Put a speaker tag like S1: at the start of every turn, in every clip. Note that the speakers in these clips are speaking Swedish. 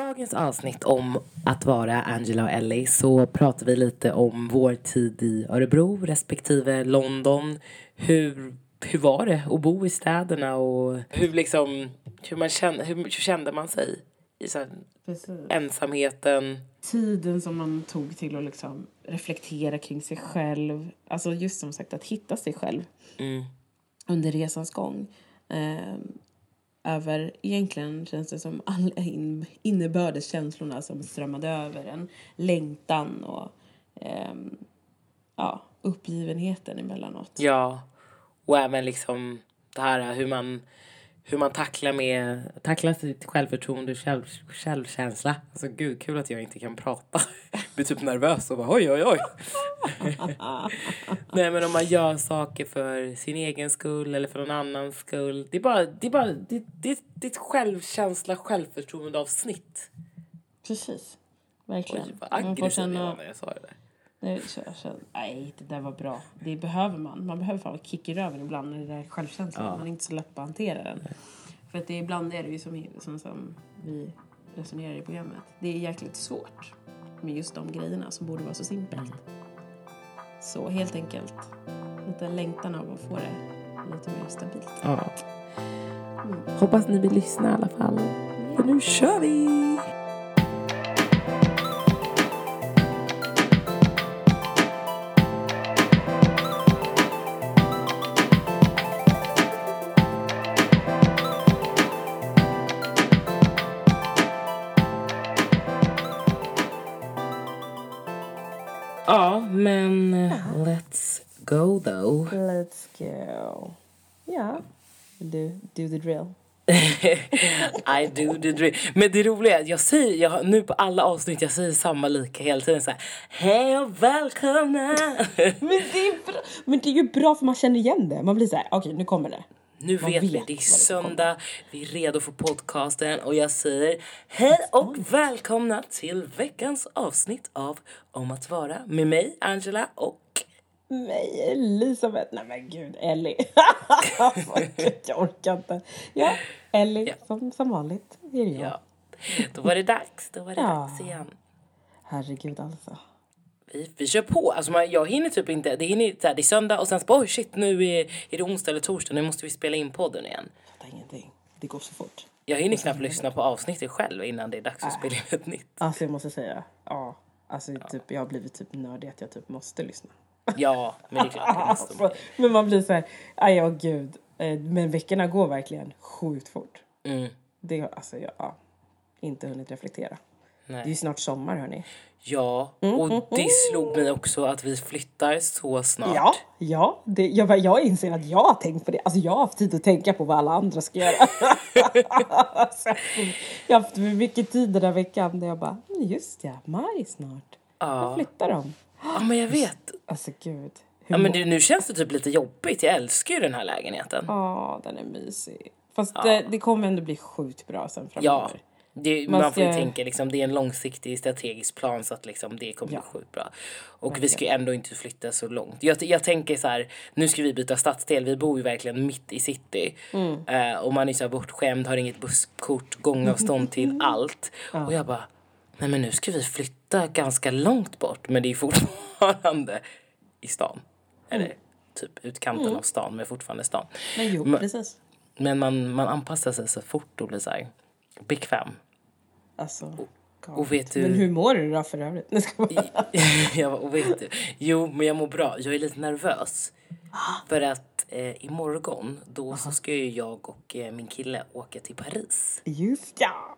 S1: dagens avsnitt om att vara Angela och Ellie så pratar vi lite om vår tid i Örebro respektive London. Hur, hur var det att bo i städerna och hur, liksom, hur, man kände, hur, hur kände man sig i så ensamheten?
S2: Tiden som man tog till att liksom reflektera kring sig själv. Alltså just som sagt att hitta sig själv
S1: Mm.
S2: under resans gång. Eh, över, egentligen känns det som alla in, innebördes känslorna som strömmade över en. Längtan och eh, ja, uppgivenheten emellanåt.
S1: Ja, och även liksom det här hur man, hur man tacklar, med, tacklar sitt självförtroende och själv, självkänsla. Alltså gud, kul att jag inte kan prata. Jag blir typ nervös och bara oj, oj, oj. Nej men om man gör saker för sin egen skull eller för någon annans skull. Det är bara, det är bara, det, det, det är ett självkänsla, självförtroende avsnitt.
S2: Precis. Verkligen.
S1: Oj, vad aggressiv jag var när jag sa det där.
S2: Nej, så jag känner, nej, det där var bra. Det behöver man. Man behöver fan kick i röven ibland när det där självkänslan.
S1: Ja.
S2: Man är inte så lätt att hantera den. För att det, ibland är det ju som, som, som vi resonerar i programmet. Det är jäkligt svårt med just de grejerna som borde vara så simpelt. Så helt enkelt lite längtan av att få det lite mer stabilt.
S1: Ja. Hoppas ni vill lyssna i alla fall. För nu kör vi! Ja, men eh, let's go though.
S2: Let's go. Ja, do, do the drill.
S1: I do the dream. Men det roliga är att jag säger, jag, nu på alla avsnitt, jag säger samma lika hela tiden så här. Hej och välkomna!
S2: Men det, är bra. Men det är ju bra för man känner igen det. Man blir så här, okej nu kommer det.
S1: Nu
S2: Man
S1: vet vi,
S2: vet
S1: det är söndag, vi är redo för podcasten och jag säger hej och välkomna till veckans avsnitt av Om att vara med mig, Angela och
S2: Nej, Elisabeth. Nej men gud, Ellie. Jag orkar inte. Ja, Ellie
S1: Ja.
S2: Som, som vanligt. Är det jag.
S1: ja, då var det dags, då var det
S2: Ja.
S1: dags igen.
S2: Herregud alltså.
S1: Vi, vi kör på. Alltså man, jag hinner typ inte. Det, hinner, så här, det är söndag och sen så bara oj shit nu är, är det onsdag eller torsdag. Nu måste vi spela in podden igen.
S2: Jag fattar ingenting. Det går så fort.
S1: Jag hinner knappt lyssna på avsnittet själv innan det är dags att spela in ett nytt.
S2: Alltså jag måste säga, ja. Alltså typ, jag har blivit typ nördig att jag typ måste lyssna.
S1: Ja, men det är klart.
S2: Alltså, men man blir så här, ja gud. Eh, Men veckorna går verkligen sjukt fort.
S1: Mm,
S2: Det har alltså jag ja, inte hunnit reflektera. Det är
S1: nej.
S2: snart sommar hörni.
S1: Ja, och det slog mig också att vi flyttar så snart.
S2: Ja, ja. Det, jag, jag inser att jag har tänkt på det. Alltså jag har haft tid att tänka på vad alla andra ska göra. jag har haft mycket tid den här veckan där jag bara, "Mm, just ja, maj snart.
S1: Ja.
S2: flyttar de.
S1: ja, men jag vet.
S2: Alltså gud.
S1: Ja, men det, nu känns det typ lite jobbigt. Jag älskar ju den här lägenheten.
S2: Ja, den är mysig. Fast det, det kommer ändå bli sjukt bra sen framöver.
S1: Ja, det,
S2: Man
S1: man, får ju tänka liksom, det är en långsiktig strategisk plan så att liksom, det kommer
S2: Ja.
S1: bli sjukt bra. Och vi ska ju ändå inte flytta så långt. Jag, jag tänker så här, nu ska vi byta stadsdel. Vi bor ju verkligen mitt i city.
S2: Mm.
S1: Eh, och man är så här bortskämd, har inget busskort, gångavstånd till allt. Och jag bara, nej men nu ska vi flytta ganska långt bort. Men det är fortfarande i stan.
S2: Mm.
S1: Eller typ utkanten av stan, men fortfarande stan.
S2: Men jo,
S1: Men-
S2: precis.
S1: Men man, man anpassar sig så fort och blir så här bekväm.
S2: Alltså,
S1: Och vet du...
S2: Men hur mår du då för övrigt? Jag bara-
S1: och vet du? Jo, men jag mår bra. Jag är lite nervös. För att eh, imorgon då så ska ju jag och eh, min kille åka till Paris.
S2: Just ja.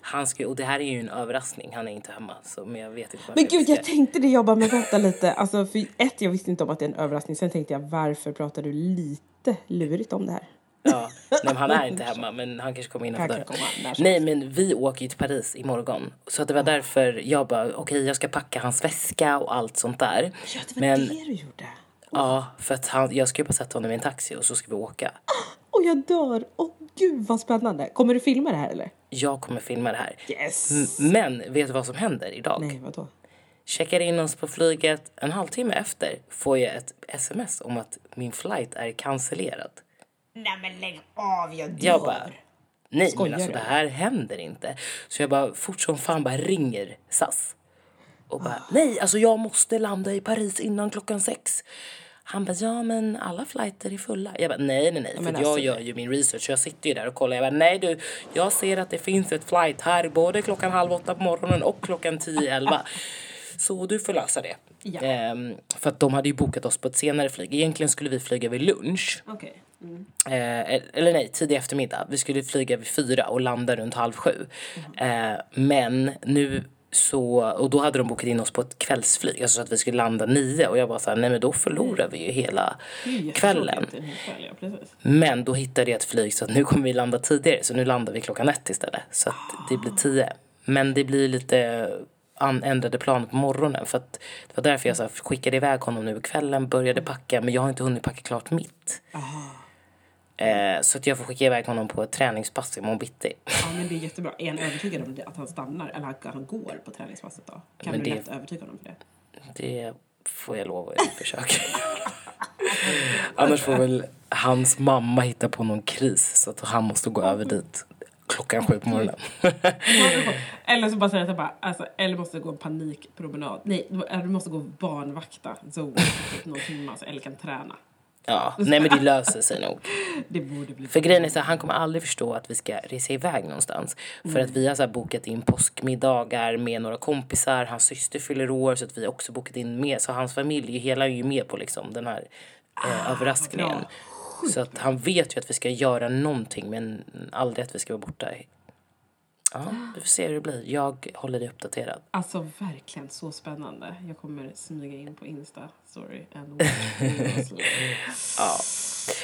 S1: Han ska, och det här är ju en överraskning. Han är inte hemma. Så, men jag vet inte
S2: Men
S1: jag
S2: gud,
S1: ska-
S2: jag tänkte det. Jag bara, men vänta lite. Alltså, för ett, jag visste inte om att det är en överraskning. Sen tänkte jag, varför pratar du lite lurigt om det här?
S1: Ja, nej, men han är inte hemma men han kanske kommer innanför dörren. Nej men vi åker ju till Paris imorgon. Så att det var därför jag bara okej jag ska packa hans väska och allt sånt där.
S2: Ja, det var
S1: men
S2: det du gjorde.
S1: ja för att han, jag ska ju bara sätta honom i en taxi och så ska vi åka.
S2: Och jag dör. Åh gud vad spännande. Kommer du filma det här eller?
S1: Jag kommer filma det här.
S2: Yes.
S1: M- Men vet du vad som händer idag?
S2: Nej, vadå?
S1: Checkar in oss på flyget. En halvtimme efter får jag ett sms om att min flight är cancellerad.
S2: Nej men lägg av, jag dör.
S1: Jag bara, Nej
S2: Skojar
S1: men alltså det här händer inte. Så jag bara fort som fan bara ringer SAS. Och bara nej alltså jag måste landa i Paris innan klockan sex. Han bara ja men alla flighter är fulla. Jag bara nej nej nej för
S2: men
S1: jag
S2: alltså-
S1: gör ju min research. Jag sitter ju där och kollar. Jag bara nej du jag ser att det finns ett flight här både klockan halv åtta på morgonen och klockan tio elva. Så du får lösa det.
S2: Ja.
S1: Ehm, för att de hade ju bokat oss på ett senare flyg. Egentligen skulle vi flyga vid lunch.
S2: Okej. Mm.
S1: Eh, eller nej, tidig eftermiddag. Vi skulle flyga vid fyra och landa runt halv sju. Eh, men nu så, och då hade de bokat in oss på ett kvällsflyg, alltså så att vi skulle landa nio. Och jag bara så här, nej men då förlorar vi ju hela kvällen.
S2: ja.
S1: Men då hittade jag ett flyg så att nu kommer vi landa tidigare. Så nu landar vi klockan ett istället. Så att det blir tio. Men det blir lite ändrade planer på morgonen. För att det var därför jag så här, skickade iväg honom nu i kvällen, började packa. Men jag har inte hunnit packa klart mitt. Eh, så att jag får skicka iväg honom på ett träningspass imorgon bitti.
S2: Ja, men det är jättebra. Är han övertygad om det, att han stannar? Eller att han går på träningspasset då? Kan
S1: Men
S2: du
S1: det-
S2: lätt övertyga honom för det?
S1: Det får jag lov att försöka Annars får väl hans mamma hitta på någon kris så att han måste gå över dit klockan sju på morgonen.
S2: Eller så bara säger jag bara, alltså, eller måste gå en panikpromenad. Nej, eller du måste gå barnvakta Zoe typ någon timme, alltså, eller kan träna.
S1: Ja, nej men det löser sig nog.
S2: Det borde bli
S1: För grejen är så här, han kommer aldrig förstå att vi ska resa iväg någonstans. För att vi har så bokat in påskmiddagar med några kompisar. Hans syster fyller år så att vi också bokat in med. Så hans familj, hela är ju med på liksom den här eh, överraskningen.
S2: bra.
S1: Så att han vet ju att vi ska göra någonting men aldrig att vi ska vara borta. Ja, vi får se hur det blir. Jag håller dig uppdaterad.
S2: Alltså verkligen så spännande. Jag kommer smyga in på Insta, sorry. And watch.
S1: Ja.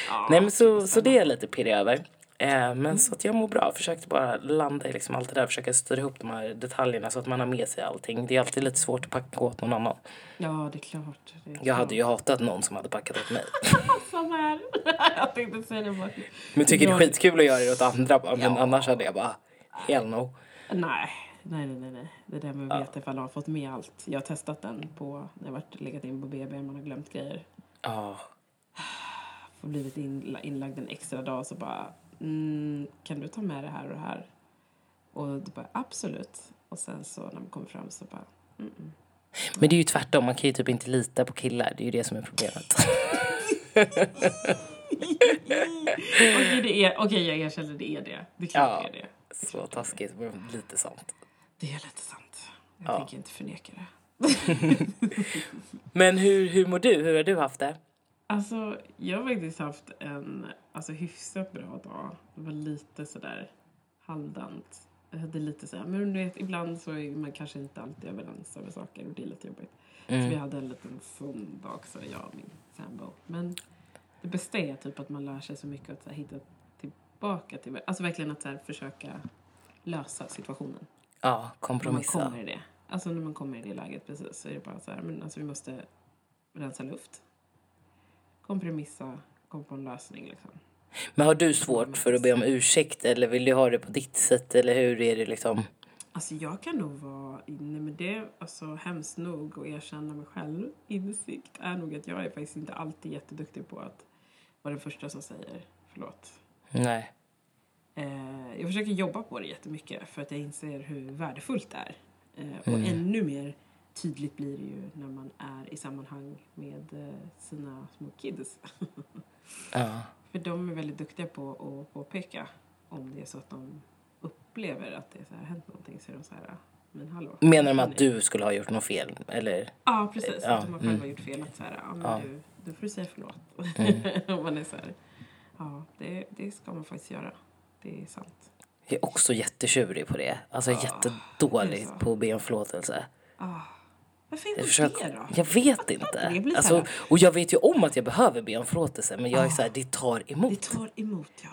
S2: Ja,
S1: Nej men så, så det är jag lite pirrig över. Eh, men så att jag mår bra. Försökte bara landa i liksom allt det där. Försöka styra ihop de här detaljerna så att man har med sig allting. Det är alltid lite svårt att packa åt någon annan.
S2: Ja, det är klart. Det är
S1: Jag hade ju hatat någon som hade packat åt mig.
S2: Samma här. jag tänkte säga det bara.
S1: Men tycker det är
S2: Jag-
S1: skitkul att göra det åt andra. Men
S2: Ja.
S1: annars hade jag bara, hell no.
S2: Nej, nej, nej, nej. Det där med att veta ifall man har fått med allt. Jag har testat den på, när jag varit legat in på BB, man har glömt grejer.
S1: Ja.
S2: Får blivit in, inlagd en extra dag så bara, mm, kan du ta med det här och det här? Och då bara, absolut. Och sen så när man kommer fram så bara, mm,
S1: Men det är ju tvärtom. Man kan ju typ inte lita på killar. Det är ju det som är problemet.
S2: Okej, det är, okej jag erkänner det är det. Det är klart
S1: Ja.
S2: det är det.
S1: Så taskigt men lite sant.
S2: Det är lite sant. Jag
S1: Ja.
S2: tänker inte förneka det.
S1: Men hur, hur mår du? Hur har du haft det?
S2: Alltså, jag har faktiskt haft en alltså, hyfsat bra dag. Det var lite sådär halvdant. Jag hade lite såhär, men du vet, ibland så är man kanske inte alltid överens över saker och det är lite jobbigt. Så vi hade en liten sån dag också, jag och min sambo. Men det bästa är typ att man lär sig så mycket att så här, hitta tillbaka till, alltså verkligen att så här, försöka lösa situationen.
S1: Ja,
S2: När man
S1: kompromissa.
S2: kommer i det. Alltså när man kommer i det läget precis så är det bara så här, men alltså vi måste rensa luft. Kompromissa, komma på en lösning liksom.
S1: Men har du svårt för att be om ursäkt eller vill du ha det på ditt sätt eller hur är det liksom?
S2: Alltså jag kan nog vara inne med det, alltså hemskt nog och erkänna mig själv. Insikt är nog att jag är faktiskt inte alltid jätteduktig på att vara den första som säger förlåt.
S1: Nej.
S2: Eh, jag försöker jobba på det jättemycket för att jag inser hur värdefullt det är. Eh, och
S1: Mm.
S2: ännu mer tydligt blir det ju när man är i sammanhang med eh, sina små kids.
S1: Ja.
S2: för de är väldigt duktiga på att påpeka om det är så att de upplever att det så här, hänt någonting så är de så här, men hallå.
S1: Menar de att du skulle ha gjort något fel? Eller?
S2: Ja, precis.
S1: Ja,
S2: Att de har själva
S1: mm.
S2: gjort fel. Att så här, ja, men
S1: Ja.
S2: Du, du får du säga förlåt. Om man är så här, ja, det, det ska man faktiskt göra. Det är sant.
S1: Jag är också jättetjurig på det. Alltså
S2: är det
S1: jättedålig på att be om förlåtelse.
S2: Ah. Varför inte
S1: Jag,
S2: det
S1: försöker,
S2: då?
S1: jag vet
S2: Det
S1: inte.
S2: blir
S1: Alltså, och jag vet ju om att jag behöver be om förlåtelse men jag är så här, det tar
S2: Det
S1: emot.
S2: tar emot, ja.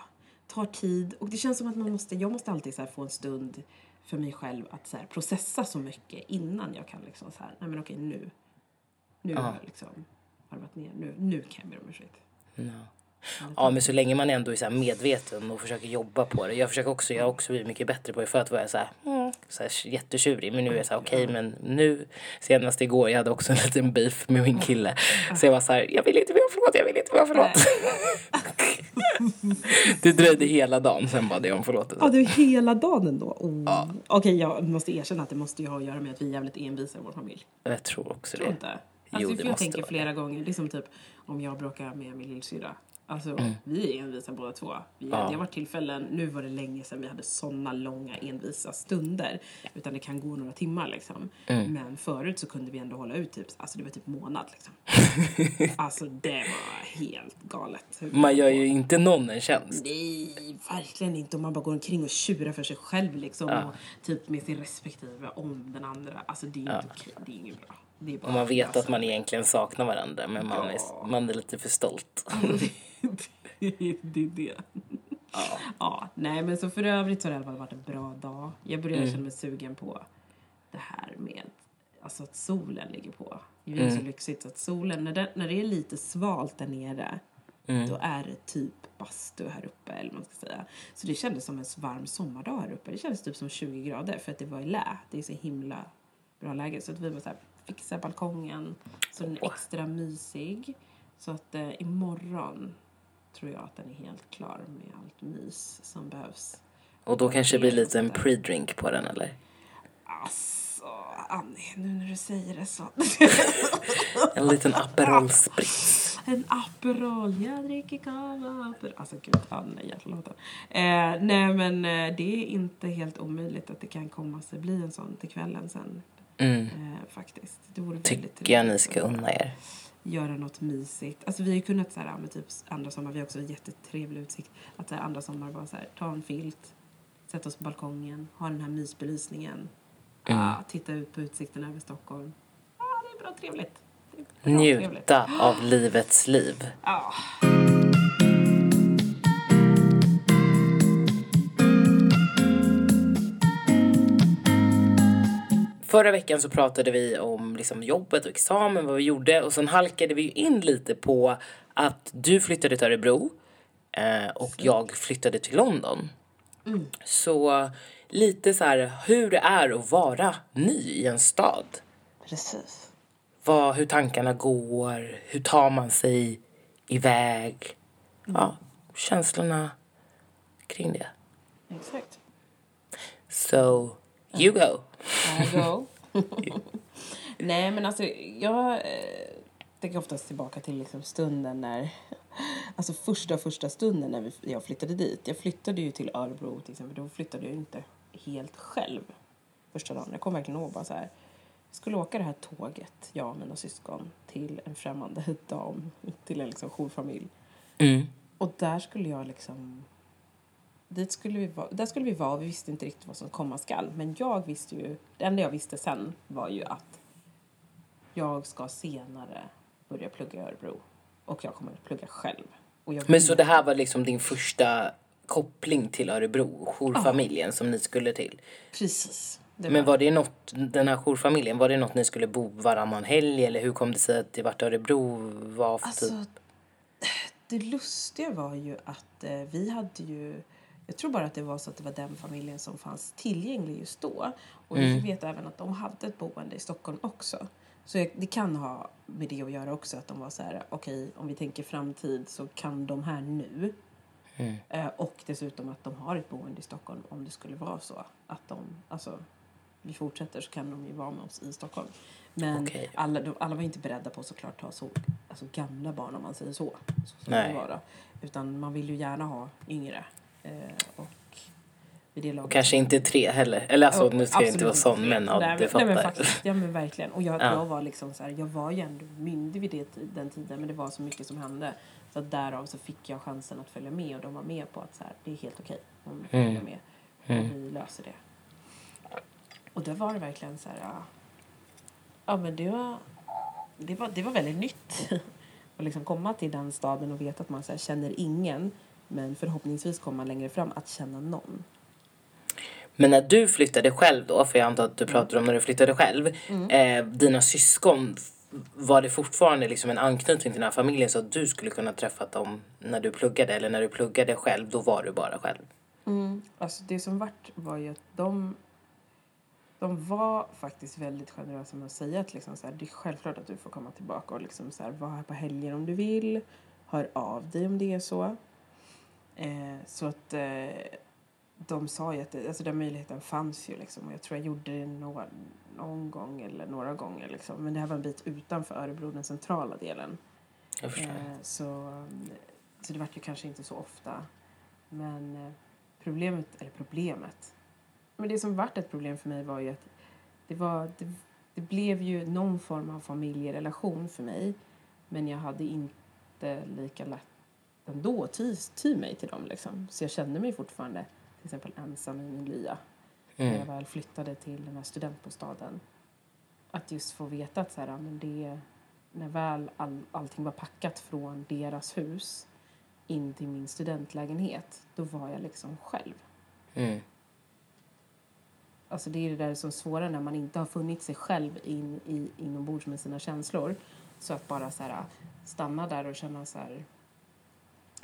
S2: tar tid. Och det känns som att man måste, jag måste alltid så få en stund för mig själv att så processa så mycket innan jag kan liksom så här, nej men okej nu. Nu har jag liksom varvat ner. Nu, nu kan jag be om ursäkt.
S1: Ja. Ja, men så länge man ändå är så medveten och försöker jobba på det. Jag försöker också, jag har också blivit mycket bättre på det. Förut var jag så här, mm, så här jättetjurig. Men nu är jag så här, okej, okay, men nu, senast igår, jag hade också en liten beef med min kille. Så jag var så här, jag vill inte be om förlåt, jag vill inte be om förlåt. det dröjde hela dagen, sen bad jag om förlåtelse.
S2: Ja, var hela dagen ändå? Oh. Ja. Okej, okay, jag måste erkänna att det måste ju ha att göra med att vi är jävligt envisa i vår familj.
S1: Jag tror också tror
S2: det. Inte. Alltså, jo, det jag tänker flera gånger, liksom typ om jag bråkar med min lillsyrra Alltså, mm. vi är envisa båda två. Vi, ja. Det har varit tillfällen, nu var det länge sedan vi hade såna långa envisa stunder. Utan det kan gå några timmar liksom. Mm. Men förut så kunde vi ändå hålla ut typ, alltså det var typ månad liksom. alltså det var helt galet.
S1: Man gör ju inte någon en tjänst.
S2: Nej, verkligen inte. Om man bara går omkring och tjurar för sig själv liksom. Ja. Och typ med sin respektive om den andra. Alltså det är inte ja. okej, det är inget bra.
S1: och man vet alltså. att man egentligen saknar varandra men man, ja. är, man är lite för stolt.
S2: det är det. Ja. ja. Nej, men så för övrigt så har det i alla fall varit en bra dag. Jag börjar mm. känna mig sugen på det här med alltså att solen ligger på. Det är mm. så lyxigt att solen, när det, när det är lite svalt där nere, mm. då är det typ bastu här uppe, eller man ska säga. Så det kändes som en varm sommardag här uppe. Det kändes typ som 20 grader för att det var i lä. Det är så himla bra läge. Så att vi var så här, fixa balkongen så den är extra mysig. Så att eh, imorgon tror jag att den är helt klar med allt mys som behövs.
S1: Och då kanske det blir lite en pre-drink på den eller?
S2: Alltså, Annie, nu när du säger det så.
S1: en liten Aperol Spritz.
S2: En Aperol, jag dricker kava. Alltså gud, Annie, hjärtlåten. Eh, nej men eh, det är inte helt omöjligt att det kan komma sig bli en sån till kvällen sen. Mm. Eh, faktiskt. Det
S1: vore Tycker jag ni ska unna er
S2: göra något mysigt. Alltså vi har ju kunnat så här, med typ andra sommar, vi har också jättetrevlig utsikt. Att så här, andra sommar bara så här, ta en filt, sätta oss på balkongen, ha den här mysbelysningen. Mm. Ah, titta ut på utsikten över Stockholm. Ah, det är bra trevligt.
S1: Är bra Njuta trevligt. av livets liv.
S2: Ah.
S1: Förra veckan så pratade vi om liksom jobbet och examen, vad vi gjorde och sen halkade vi in lite på att du flyttade till Örebro eh, och jag flyttade till London. Mm. Så lite så här hur det är att vara ny i en stad.
S2: Precis.
S1: Vad, hur tankarna går, hur tar man sig iväg. Mm. Ja, känslorna kring det.
S2: Exakt.
S1: So, you go.
S2: I go. Nej, men alltså jag eh, tänker oftast tillbaka till liksom stunden när Alltså första första stunden när vi, jag flyttade dit. Jag flyttade ju till Örebro till exempel. Då flyttade jag inte helt själv första dagen. Jag kom verkligen ihåg bara så här. Jag skulle åka det här tåget, jag och mina syskon, till en främmande dam, till en liksom jourfamilj. Mm. Och där skulle jag liksom dit skulle vi vara, där skulle vi vara och vi visste inte riktigt vad som komma skall. Men jag visste ju, det enda jag visste sen var ju att jag ska senare börja plugga i Örebro. Och jag kommer att plugga själv.
S1: Men så det här var liksom din första koppling till Örebro, jourfamiljen ja. som ni skulle till?
S2: Precis.
S1: Var Men var det något, den här jourfamiljen, var det något ni skulle bo varannan helg eller hur kom det sig att det vart Örebro var för
S2: alltså, typ? Det lustiga var ju att eh, vi hade ju jag tror bara att det var så att det var den familjen som fanns tillgänglig just då. Och mm. jag vet även att de hade ett boende i Stockholm också. Så jag, det kan ha med det att göra också att de var så här, okej okay, om vi tänker framtid så kan de här nu. Mm. Eh, och dessutom att de har ett boende i Stockholm om det skulle vara så att de, alltså vi fortsätter så kan de ju vara med oss i Stockholm. Men okay. alla, de, alla var inte beredda på såklart att ha så alltså, gamla barn om man säger så. så Nej. Det var, Utan man vill ju gärna ha yngre. Eh, och
S1: och kanske inte tre heller. Eller alltså, oh, nu ska jag inte vara sån, men ja, nej, det fattar
S2: nej, men faktiskt, Ja, men verkligen. Och jag, ja. jag var liksom så här, jag var ju ändå myndig vid det, den tiden, men det var så mycket som hände. Så att därav så fick jag chansen att följa med och de var med på att så här, det är helt okej om du mm. med. Och mm. vi löser det. Och då var det verkligen så här, ja, ja men det var, det var, det var väldigt nytt. att liksom komma till den staden och veta att man så här, känner ingen men förhoppningsvis kommer man längre fram att känna någon.
S1: Men när du flyttade själv då, för jag antar att du pratar om när du flyttade själv. Mm. Eh, dina syskon, var det fortfarande liksom en anknytning till den här familjen så att du skulle kunna träffa dem när du pluggade eller när du pluggade själv, då var du bara själv?
S2: Mm. Alltså det som vart var ju att de, de var faktiskt väldigt generösa med att säga att liksom så här, det är självklart att du får komma tillbaka och liksom så här, vara här på helger om du vill. Hör av dig om det är så. Eh, så att eh, de sa ju att det, alltså den möjligheten fanns ju liksom. Och jag tror jag gjorde det någon, någon gång eller några gånger liksom. Men det här var en bit utanför Örebro, den centrala delen.
S1: Jag förstår.
S2: Eh, så, så det vart ju kanske inte så ofta. Men eh, problemet, eller problemet. Men det som vart ett problem för mig var ju att det var, det, det blev ju någon form av familjerelation för mig. Men jag hade inte lika lätt ändå ty, ty mig till dem liksom. Så jag kände mig fortfarande till exempel ensam i min lya. När jag
S1: Mm.
S2: väl flyttade till den här studentbostaden. Att just få veta att så här, ja, men det, när väl all, allting var packat från deras hus in till min studentlägenhet, då var jag liksom själv.
S1: Mm.
S2: Alltså det är det där som är svåra när man inte har funnit sig själv in, i, inombords med sina känslor. Så att bara så här, stanna där och känna så här...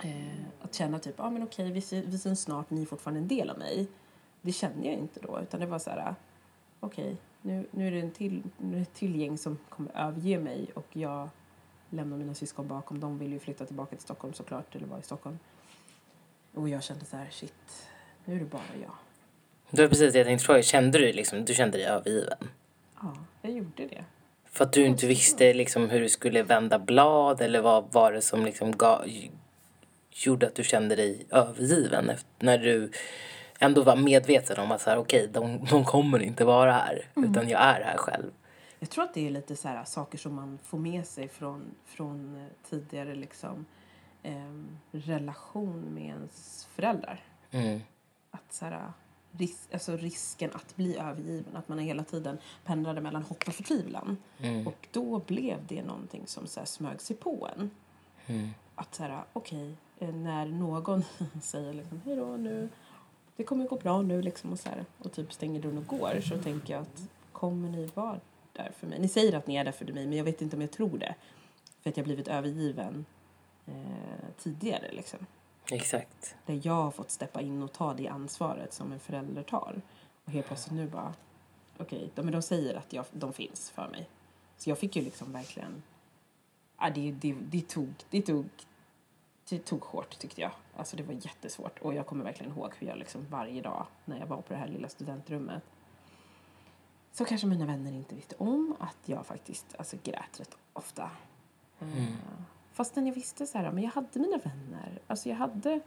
S2: Eh, att känna typ, ja ah, men okej, vi, sy- vi syns snart, ni är fortfarande en del av mig. Det kände jag inte då, utan det var så här, okej, nu, nu är det en till, nu är ett till gäng som kommer överge mig och jag lämnar mina syskon bakom. De vill ju flytta tillbaka till Stockholm såklart, eller vara i Stockholm. Och jag kände så här, shit, nu är det bara jag.
S1: Det var precis det jag tänkte fråga. Kände du liksom, du kände dig övergiven?
S2: Ja, jag gjorde det.
S1: För att du inte visste liksom hur du skulle vända blad eller vad var det som liksom gav, gjorde att du kände dig övergiven efter, när du ändå var medveten om att så här, okej, de, de kommer inte vara här utan jag är här själv.
S2: Jag tror att det är lite så här, saker som man får med sig från, från eh, tidigare liksom, em, relation med ens föräldrar.
S1: Mm.
S2: Att så här, ris- alltså risken att bli övergiven, att man hela tiden pendlade mellan hopp och förtvivlan.
S1: Mm.
S2: Och då blev det någonting som så här, smög sig på en.
S1: Mm.
S2: Att så här, okej, eh, när någon säger liksom, hej då nu, det kommer gå bra nu liksom och så här, och typ stänger dörren och går så tänker jag att kommer ni vara där för mig? Ni säger att ni är där för mig men jag vet inte om jag tror det. För att jag blivit övergiven eh, tidigare liksom.
S1: Exakt.
S2: Där jag har fått steppa in och ta det ansvaret som en förälder tar. Och helt plötsligt nu bara, okej, de, men de säger att jag, de finns för mig. Så jag fick ju liksom verkligen, ja, det, det, det, tog, det, tog, det tog hårt tyckte jag. Alltså det var jättesvårt. Och jag kommer verkligen ihåg hur jag liksom varje dag när jag var på det här lilla studentrummet så kanske mina vänner inte visste om att jag faktiskt alltså, grät rätt ofta. Mm. Fastän jag visste så här, men jag hade mina vänner. Alltså jag hade...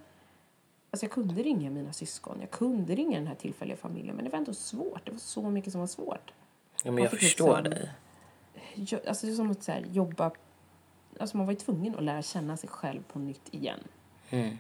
S2: Alltså jag kunde ringa mina syskon, jag kunde ringa den här tillfälliga familjen. Men det var ändå svårt, det var så mycket som var svårt.
S1: Ja, men jag förstår
S2: liksom-
S1: dig.
S2: Jag, alltså det är som att så här, jobba... Alltså man var ju tvungen att lära känna sig själv på nytt igen.
S1: Mm.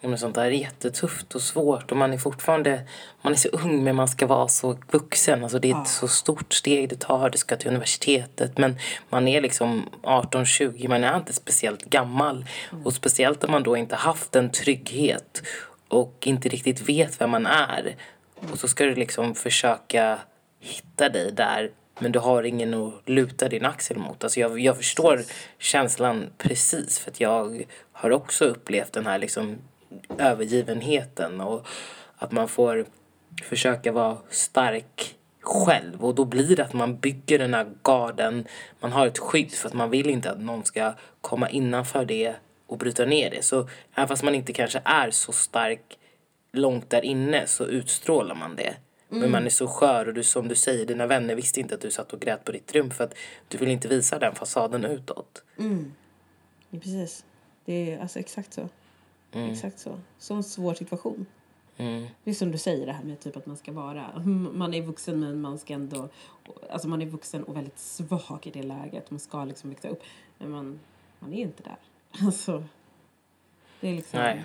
S1: Ja, men sånt där är jättetufft och svårt och man är fortfarande, man är så ung men man ska vara så vuxen. Alltså det är
S2: Ja.
S1: ett så stort steg du tar, du ska till universitetet men man är liksom 18-20, man är inte speciellt gammal. Och speciellt om man då inte haft en trygghet och inte riktigt vet vem man är. Och så ska du liksom försöka hitta dig där men du har ingen att luta din axel mot. Alltså jag, jag förstår känslan precis för att jag har också upplevt den här liksom övergivenheten och att man får försöka vara stark själv och då blir det att man bygger den här garden, man har ett skydd för att man vill inte att någon ska komma innanför det och bryta ner det. Så även fast man inte kanske är så stark långt där inne så utstrålar man det. Men man är så skör och du, som du säger, dina vänner visste inte att du satt och grät på ditt rum för att du vill inte visa den fasaden utåt.
S2: Ja, precis. Det är alltså exakt så. Exakt så. Sån svår situation.
S1: Mm.
S2: Det är som du säger det här med typ att man ska vara, man är vuxen men man ska ändå, alltså man är vuxen och väldigt svag i det läget. Man ska liksom växa upp. Men man, man är inte där. Alltså, det är liksom...
S1: Nej.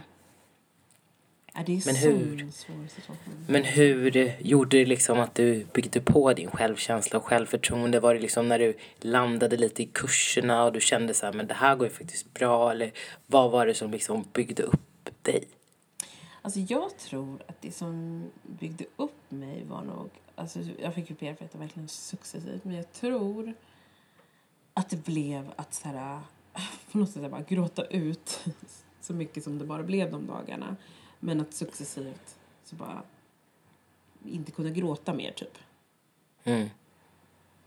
S2: Ja, det är
S1: Men hur?
S2: en svår situation.
S1: Men hur gjorde det liksom att du byggde på din självkänsla och självförtroende? Var det liksom när du landade lite i kurserna och du kände så här, men det här går ju faktiskt bra? Eller vad var det som liksom byggde upp dig?
S2: Alltså jag tror att det som byggde upp mig var nog... Alltså jag fick ju bearbeta verkligen successivt. Men jag tror att det blev att så här, på något sätt bara gråta ut så mycket som det bara blev de dagarna. Men att successivt så bara inte kunna gråta mer typ.
S1: Mm.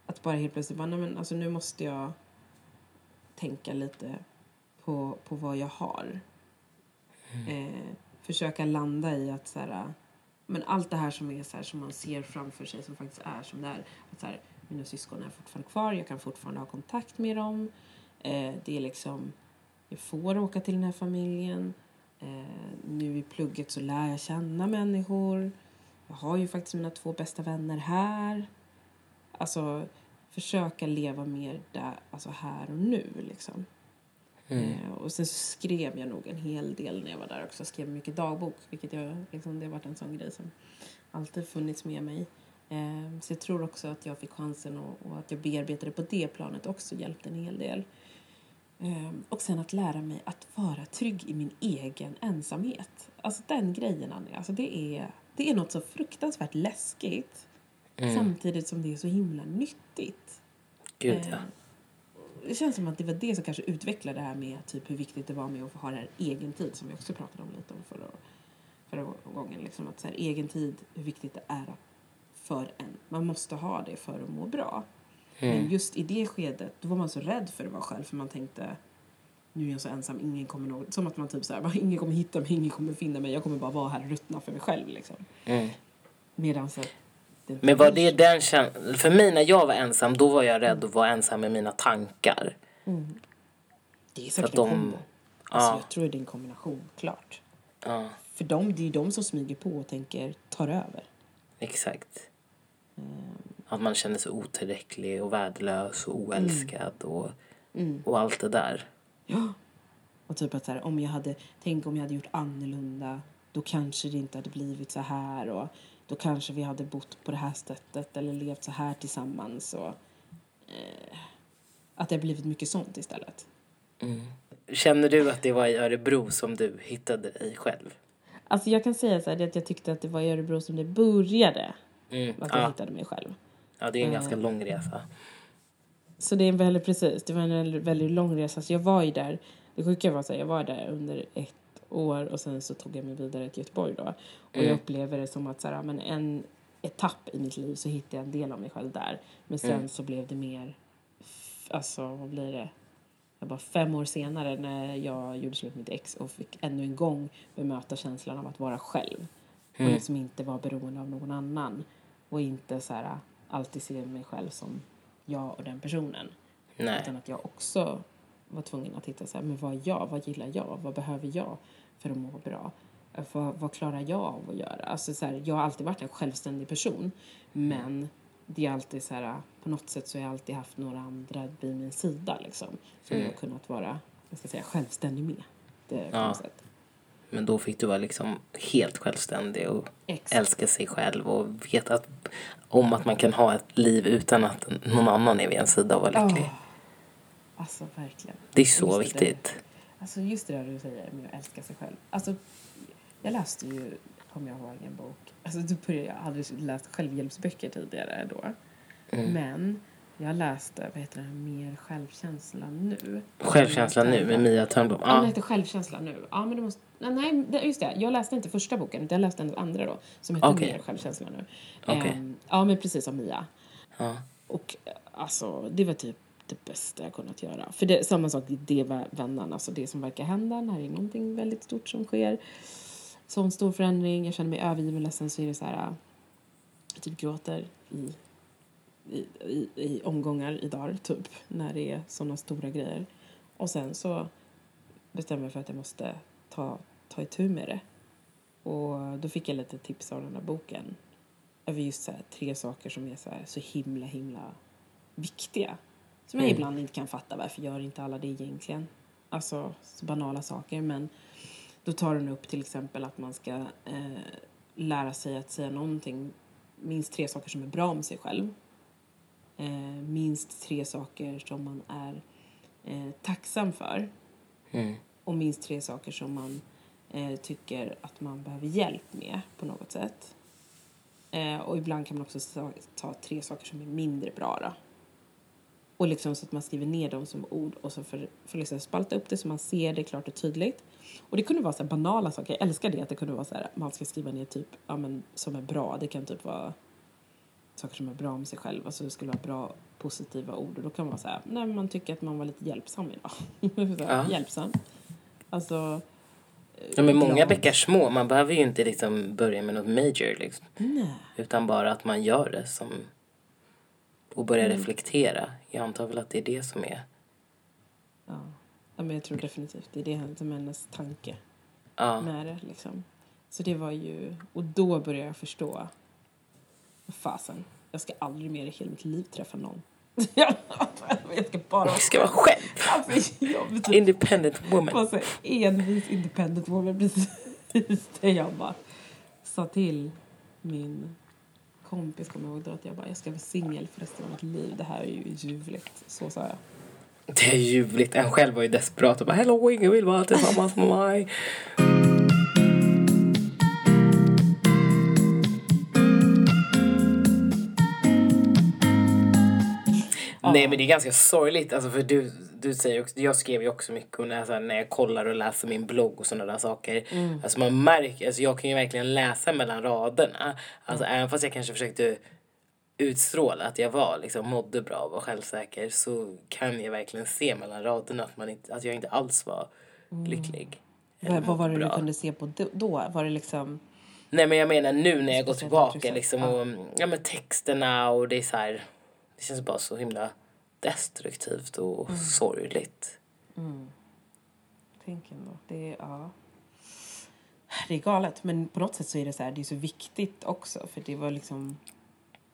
S2: Att bara helt plötsligt bara, nej men alltså nu måste jag tänka lite på, på vad jag har. Eh, försöka landa i att så här, men allt det här som är så här, som man ser framför sig som faktiskt är som det är. Att så här, mina syskon är fortfarande kvar, jag kan fortfarande ha kontakt med dem. Eh, det är liksom, jag får åka till den här familjen. Eh, nu i plugget så lär jag känna människor. Jag har ju faktiskt mina två bästa vänner här. Alltså försöka leva mer där, alltså här och nu liksom. Eh, och sen skrev jag nog en hel del när jag var där också. Jag skrev mycket dagbok, vilket jag, liksom, det har varit en sån grej som alltid funnits med mig. Eh, så jag tror också att jag fick chansen och, och att jag bearbetade på det planet också hjälpte en hel del. Eh, och sen att lära mig att vara trygg i min egen ensamhet. Alltså den grejen, Anja, alltså det är, det är något så fruktansvärt läskigt samtidigt som det är så himla nyttigt.
S1: Gud
S2: Eh,
S1: ja.
S2: Det känns som att det var det som kanske utvecklade det här med typ hur viktigt det var med att få ha det här egen tid som vi också pratade om lite om förra, förra gången. Liksom att så här, egen tid, hur viktigt det är för en. Man måste ha det för att må bra. Men just i det skedet, då var man så rädd för att vara själv för man tänkte nu är jag så ensam, ingen kommer nå, som att man typ så här, ingen kommer hitta mig, ingen kommer finna mig, jag kommer bara vara här och ruttna för mig själv liksom.
S1: Mm.
S2: Medan så,
S1: Men var det den känslan? För mig när jag var ensam, då var jag rädd att vara ensam med mina tankar.
S2: det är säkert
S1: de-
S2: en kombo. Alltså,
S1: ja.
S2: Jag tror det är en kombination, klart.
S1: Ja,
S2: För dem, det är ju de som smyger på och tänker tar över.
S1: exakt. Att man känner sig otillräcklig och värdelös och oälskad och, och allt det där.
S2: Ja. Och typ att så här, om jag hade, tänk om jag hade gjort annorlunda, då kanske det inte hade blivit så här och då kanske vi hade bott på det här sättet eller levt så här tillsammans och eh, att det har blivit mycket sånt istället.
S1: Känner du att det var i Örebro som du hittade dig själv?
S2: Alltså jag kan säga så här, att jag tyckte att det var i Örebro som det började,
S1: Mm.
S2: att jag
S1: Ja.
S2: hittade mig själv.
S1: Ja, det är en ganska lång resa.
S2: Så det är väldigt precis, det var en väldigt, lång resa. Så jag var ju där, det sjuka var här, jag var där under ett år och sen så tog jag mig vidare till Göteborg då. Och jag upplever det som att så här, men en etapp i mitt liv så hittade jag en del av mig själv där. Men sen så blev det mer, alltså vad blir det? Jag bara fem år senare när jag gjorde slut med mitt ex och fick ännu en gång bemöta känslan av att vara själv. Och liksom inte vara beroende av någon annan. Och inte så här alltid se mig själv som jag och den personen.
S1: Nej.
S2: Utan att jag också var tvungen att hitta så här, men vad är jag? Vad gillar jag? Vad behöver jag för att må bra? Vad, vad klarar jag av att göra? Alltså så här, jag har alltid varit en självständig person. Men det är alltid så här, på något sätt så har jag alltid haft några andra vid min sida liksom. Som jag har kunnat vara, jag ska säga, självständig med. Det, på
S1: Ja.
S2: något sätt.
S1: Men då fick du vara liksom helt självständig och
S2: Exakt.
S1: älska sig själv och veta att, om att man kan ha ett liv utan att någon annan är vid ens sida och vara lycklig.
S2: Åh. Alltså verkligen.
S1: Det är så
S2: Just det.
S1: viktigt.
S2: Alltså just det där du säger med att älska sig själv. Alltså, jag läste ju, kommer jag ihåg, en bok. Alltså började jag, hade läst självhjälpsböcker tidigare då. Men jag läste, vad heter det, Mer självkänsla nu.
S1: Självkänsla nu med Mia Törnblom.
S2: Ja, den
S1: Ja,
S2: heter Självkänsla nu. Ja, men det måste... Nej, just det. Jag läste inte första boken, utan jag läste den andra då. Som heter
S1: Okej.
S2: Mer Självkänsla nu.
S1: Okej.
S2: Ehm, ja, men precis som Mia.
S1: ja.
S2: Och alltså, det var typ det bästa jag kunnat göra. För det, samma sak, det var vändan, alltså det som verkar hända när det är någonting väldigt stort som sker. Sån stor förändring, jag känner mig övergiven, ledsen, så är det så här, äh, jag typ gråter i, i, i, i omgångar i dagar, typ, när det är såna stora grejer. Och sen så bestämmer jag för att jag måste ta, ta itu med det. Och då fick jag lite tips av den där boken över just så här, tre saker som är så, här, så himla, himla viktiga. Som jag ibland inte kan fatta varför gör inte alla det egentligen. Alltså så banala saker men då tar den upp till exempel att man ska eh, lära sig att säga någonting, minst tre saker som är bra med sig själv. Eh, minst tre saker som man är eh, tacksam för.
S1: Mm.
S2: Och minst tre saker som man eh, tycker att man behöver hjälp med på något sätt. Eh, och ibland kan man också ta, ta tre saker som är mindre bra. Då. Och liksom så att man skriver ner dem som ord och så för, för liksom spalta upp det så man ser det klart och tydligt. Och det kunde vara så banala saker. Jag älskar det att det kunde vara så här man ska skriva ner typ ja, men, som är bra. Det kan typ vara saker som är bra med sig själv. Alltså det skulle vara bra positiva ord. Och då kan man här, nej man tycker att man var lite hjälpsam idag.
S1: Ja.
S2: Hjälpsam. Alltså.
S1: Ja, men många bäckar små. Man behöver ju inte liksom börja med något major liksom.
S2: Nej.
S1: Utan bara att man gör det som... Och börjar
S2: Mm.
S1: reflektera. Jag antar väl att det är det som är...
S2: Ja. ja, men jag tror definitivt det är det som är hennes tanke
S1: Ja.
S2: med det liksom. Så det var ju, och då började jag förstå. Fasen, jag ska aldrig mer i hela mitt liv träffa någon. jag ska bara
S1: Man ska vara själv.
S2: Alltså, jag typ
S1: Independent woman.
S2: bara så här envis independent woman precis det jag bara sa till min kompis kommer jag ihåg då att jag bara jag ska vara singel för resten av mitt liv. Det här är ju ljuvligt. Så sa jag.
S1: Det är ljuvligt. En själv var ju desperat och bara Hello, ingen vill vara tillsammans med mig. Nej men det är ganska sorgligt alltså för du, du säger också, jag skrev ju också mycket och när när jag kollar och läser min blogg och sådana där saker. Alltså man märker, alltså jag kan ju verkligen läsa mellan raderna. Alltså även fast jag kanske försökte utstråla att jag var liksom mådde bra och var självsäker så kan jag verkligen se mellan raderna att, man inte, att jag inte alls var lycklig. eller
S2: Vad, vad var det
S1: mådde
S2: du
S1: bra.
S2: kunde se på då-? Var det liksom...
S1: Nej men jag menar nu när jag går tillbaka liksom och ja men texterna och det är så här det känns bara så himla destruktivt och
S2: Mm.
S1: sorgligt.
S2: Tänk ändå. Det är, ja. det är galet. Men på något sätt så är det så här, det är så viktigt också. För det var liksom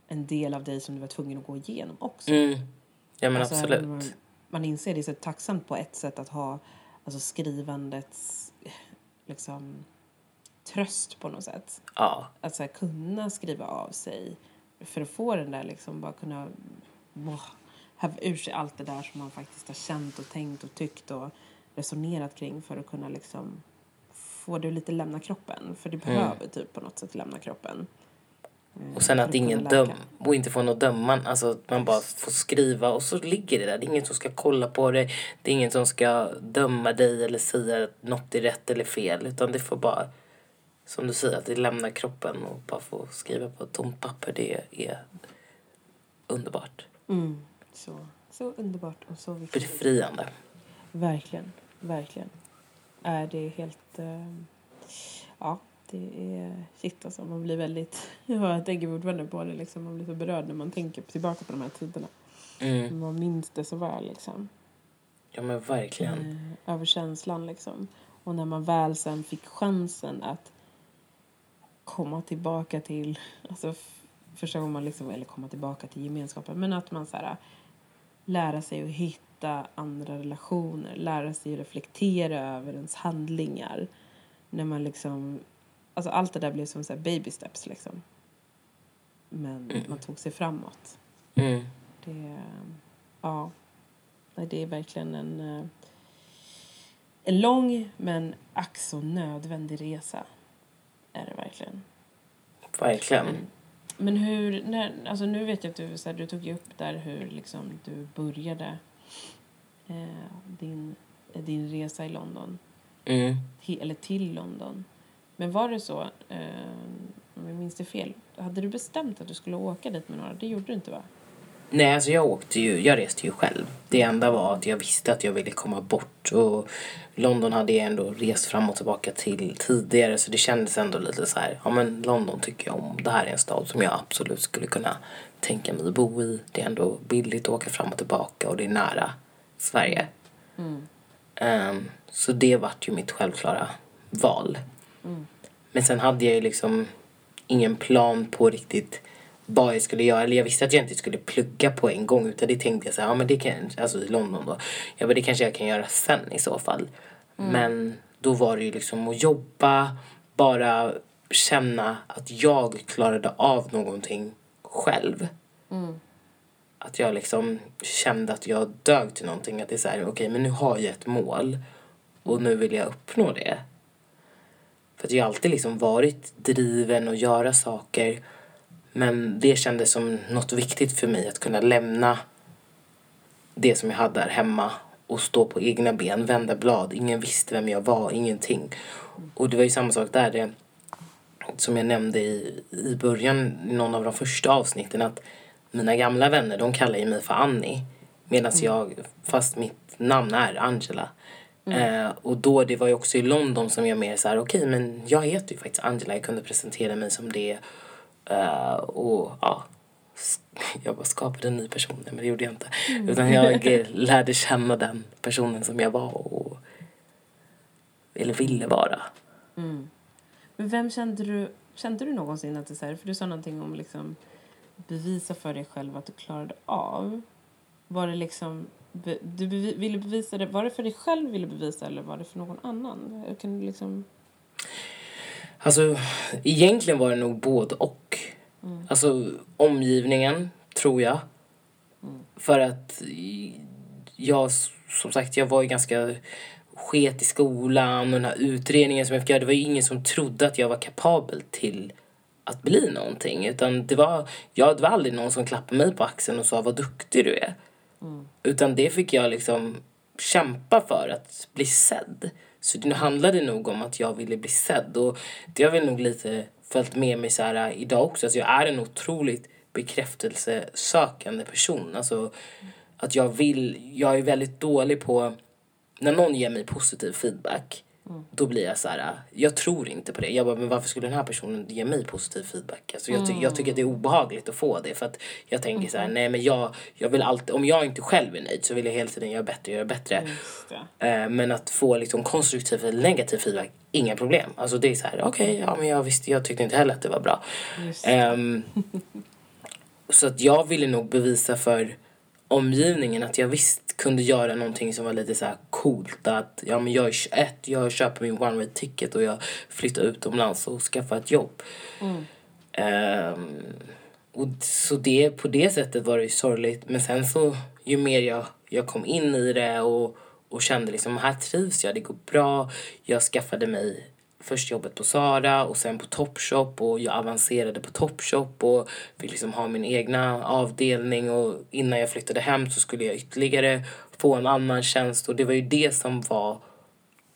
S2: en del av dig som du var tvungen att gå igenom också.
S1: Mm. Ja men
S2: Alltså,
S1: absolut.
S2: Man, man inser det är så tacksamt på ett sätt att ha alltså skrivandets liksom tröst på något sätt.
S1: Ja.
S2: Att så här, kunna skriva av sig för att få den där liksom bara kunna åh, häva ur sig allt det där som man faktiskt har känt och tänkt och tyckt och resonerat kring för att kunna liksom få det att lite lämna kroppen. För det behöver typ på något sätt lämna kroppen. Eh,
S1: Och sen att ingen döm och inte få något döman. Alltså man bara får skriva och så ligger det där. Det är ingen som ska kolla på det. Det är ingen som ska döma dig eller säga att något är rätt eller fel. Utan det får bara, som du säger, att det lämnar kroppen och bara få skriva på ett tomt papper. Det är underbart.
S2: Mm. Så, så underbart och så viktigt.
S1: Befriande.
S2: Verkligen, verkligen. Är det helt... Eh, ja, det är shit alltså. Man blir väldigt... Ja, jag tänker fortfarande på det liksom. Man blir så berörd när man tänker tillbaka på de här tiderna.
S1: Mm.
S2: Man minns det så väl liksom.
S1: Ja men verkligen.
S2: Eh, över känslan liksom. Och när man väl sen fick chansen att komma tillbaka till... Alltså första gången man liksom... Eller komma tillbaka till gemenskapen. Men att man så här lära sig att hitta andra relationer, lära sig att reflektera över ens handlingar. När man liksom, alltså allt det där blev som så baby steps liksom. Men man tog sig framåt.
S1: Mm.
S2: Det, ja, det är verkligen en, eh, en lång men ack så nödvändig resa. Är det verkligen.
S1: Verkligen.
S2: Men hur, när, alltså nu vet jag att du, så här, du tog upp där hur liksom du började eh, din, din resa i London,
S1: Mm.
S2: till, eller till London. Men var det så, eh, om jag minns det fel, hade du bestämt att du skulle åka dit med några? Det gjorde du inte va?
S1: Nej, alltså jag åkte ju, jag reste ju själv. Det enda var att jag visste att jag ville komma bort och London hade jag ändå rest fram och tillbaka till tidigare så det kändes ändå lite så här, ja men London tycker jag om. Det här är en stad som jag absolut skulle kunna tänka mig att bo i. Det är ändå billigt att åka fram och tillbaka och det är nära Sverige. Ehm, så det vart ju mitt självklara val. Men sen hade jag ju liksom ingen plan på riktigt vad jag skulle göra. Eller jag visste att jag inte skulle plugga på en gång. Utan det tänkte jag så här, ja men det kan, alltså i London då. Ja men det kanske jag kan göra sen i så fall. Men då var det ju liksom att jobba, bara känna att jag klarade av någonting själv. Att jag liksom kände att jag dög till någonting. Att det är så här, okej men nu har jag ett mål. Och nu vill jag uppnå det. För att jag har alltid liksom varit driven och göra saker. Men det kändes som något viktigt för mig att kunna lämna det som jag hade där hemma och stå på egna ben, vända blad. Ingen visste vem jag var, ingenting. Och det var ju samma sak där. Det, som jag nämnde i, i början, i någon av de första avsnitten, att mina gamla vänner, de kallar ju mig för Annie. Medan jag, fast mitt namn är Angela. Eh, och då, det var ju också i London som jag mer så här, okej men jag heter ju faktiskt Angela, jag kunde presentera mig som det. Eh, och ja, jag bara skapade en ny person, men det gjorde jag inte. Utan jag lärde känna den personen som jag var och eller ville vara.
S2: Men vem kände du, kände du någonsin att det så här, för du sa någonting om liksom bevisa för dig själv att du klarade av. Var det liksom, be- du bevi, ville bevisa det, var det för dig själv du ville bevisa eller var det för någon annan? Kan du liksom,
S1: Alltså, egentligen var det nog både och. Alltså, omgivningen, tror jag. För att jag, som sagt, jag var ju ganska sket i skolan och den här utredningen som jag fick göra. Det var ju ingen som trodde att jag var kapabel till att bli någonting. Utan det var, ja, det var aldrig någon som klappade mig på axeln och sa vad duktig du är. Utan det fick jag liksom kämpa för att bli sedd. Så det handlade nog om att jag ville bli sedd. Och det har väl nog lite följt med mig så här äh, idag också. Alltså jag är en otroligt bekräftelsesökande person. Alltså att jag vill, jag är väldigt dålig på, när någon ger mig positiv feedback. Då blir jag så här, jag tror inte på det. Jag bara, men varför skulle den här personen ge mig positiv feedback? Alltså jag, ty- jag tycker att det är obehagligt att få det. För att jag tänker så här, nej men jag, jag vill alltid, om jag inte själv är nöjd så vill jag hela tiden göra bättre, göra bättre. Eh, men att få liksom konstruktiv eller negativ feedback, inga problem. Alltså det är så här, okej, ja men jag visste, jag tyckte inte heller att det var bra. Ehm, så att jag ville nog bevisa för omgivningen att jag visst kunde göra någonting som var lite så här coolt. Att ja, men jag är 21, jag köper min one way ticket och jag flyttar utomlands och skaffar ett jobb. Ehm, och så det, på det sättet var det ju sorgligt. Men sen så, ju mer jag, jag kom in i det och, och kände liksom, här trivs jag, det går bra. Jag skaffade mig först jobbet på Sara och sen på Topshop och jag avancerade på Topshop och fick liksom ha min egna avdelning och innan jag flyttade hem så skulle jag ytterligare få en annan tjänst och det var ju det som var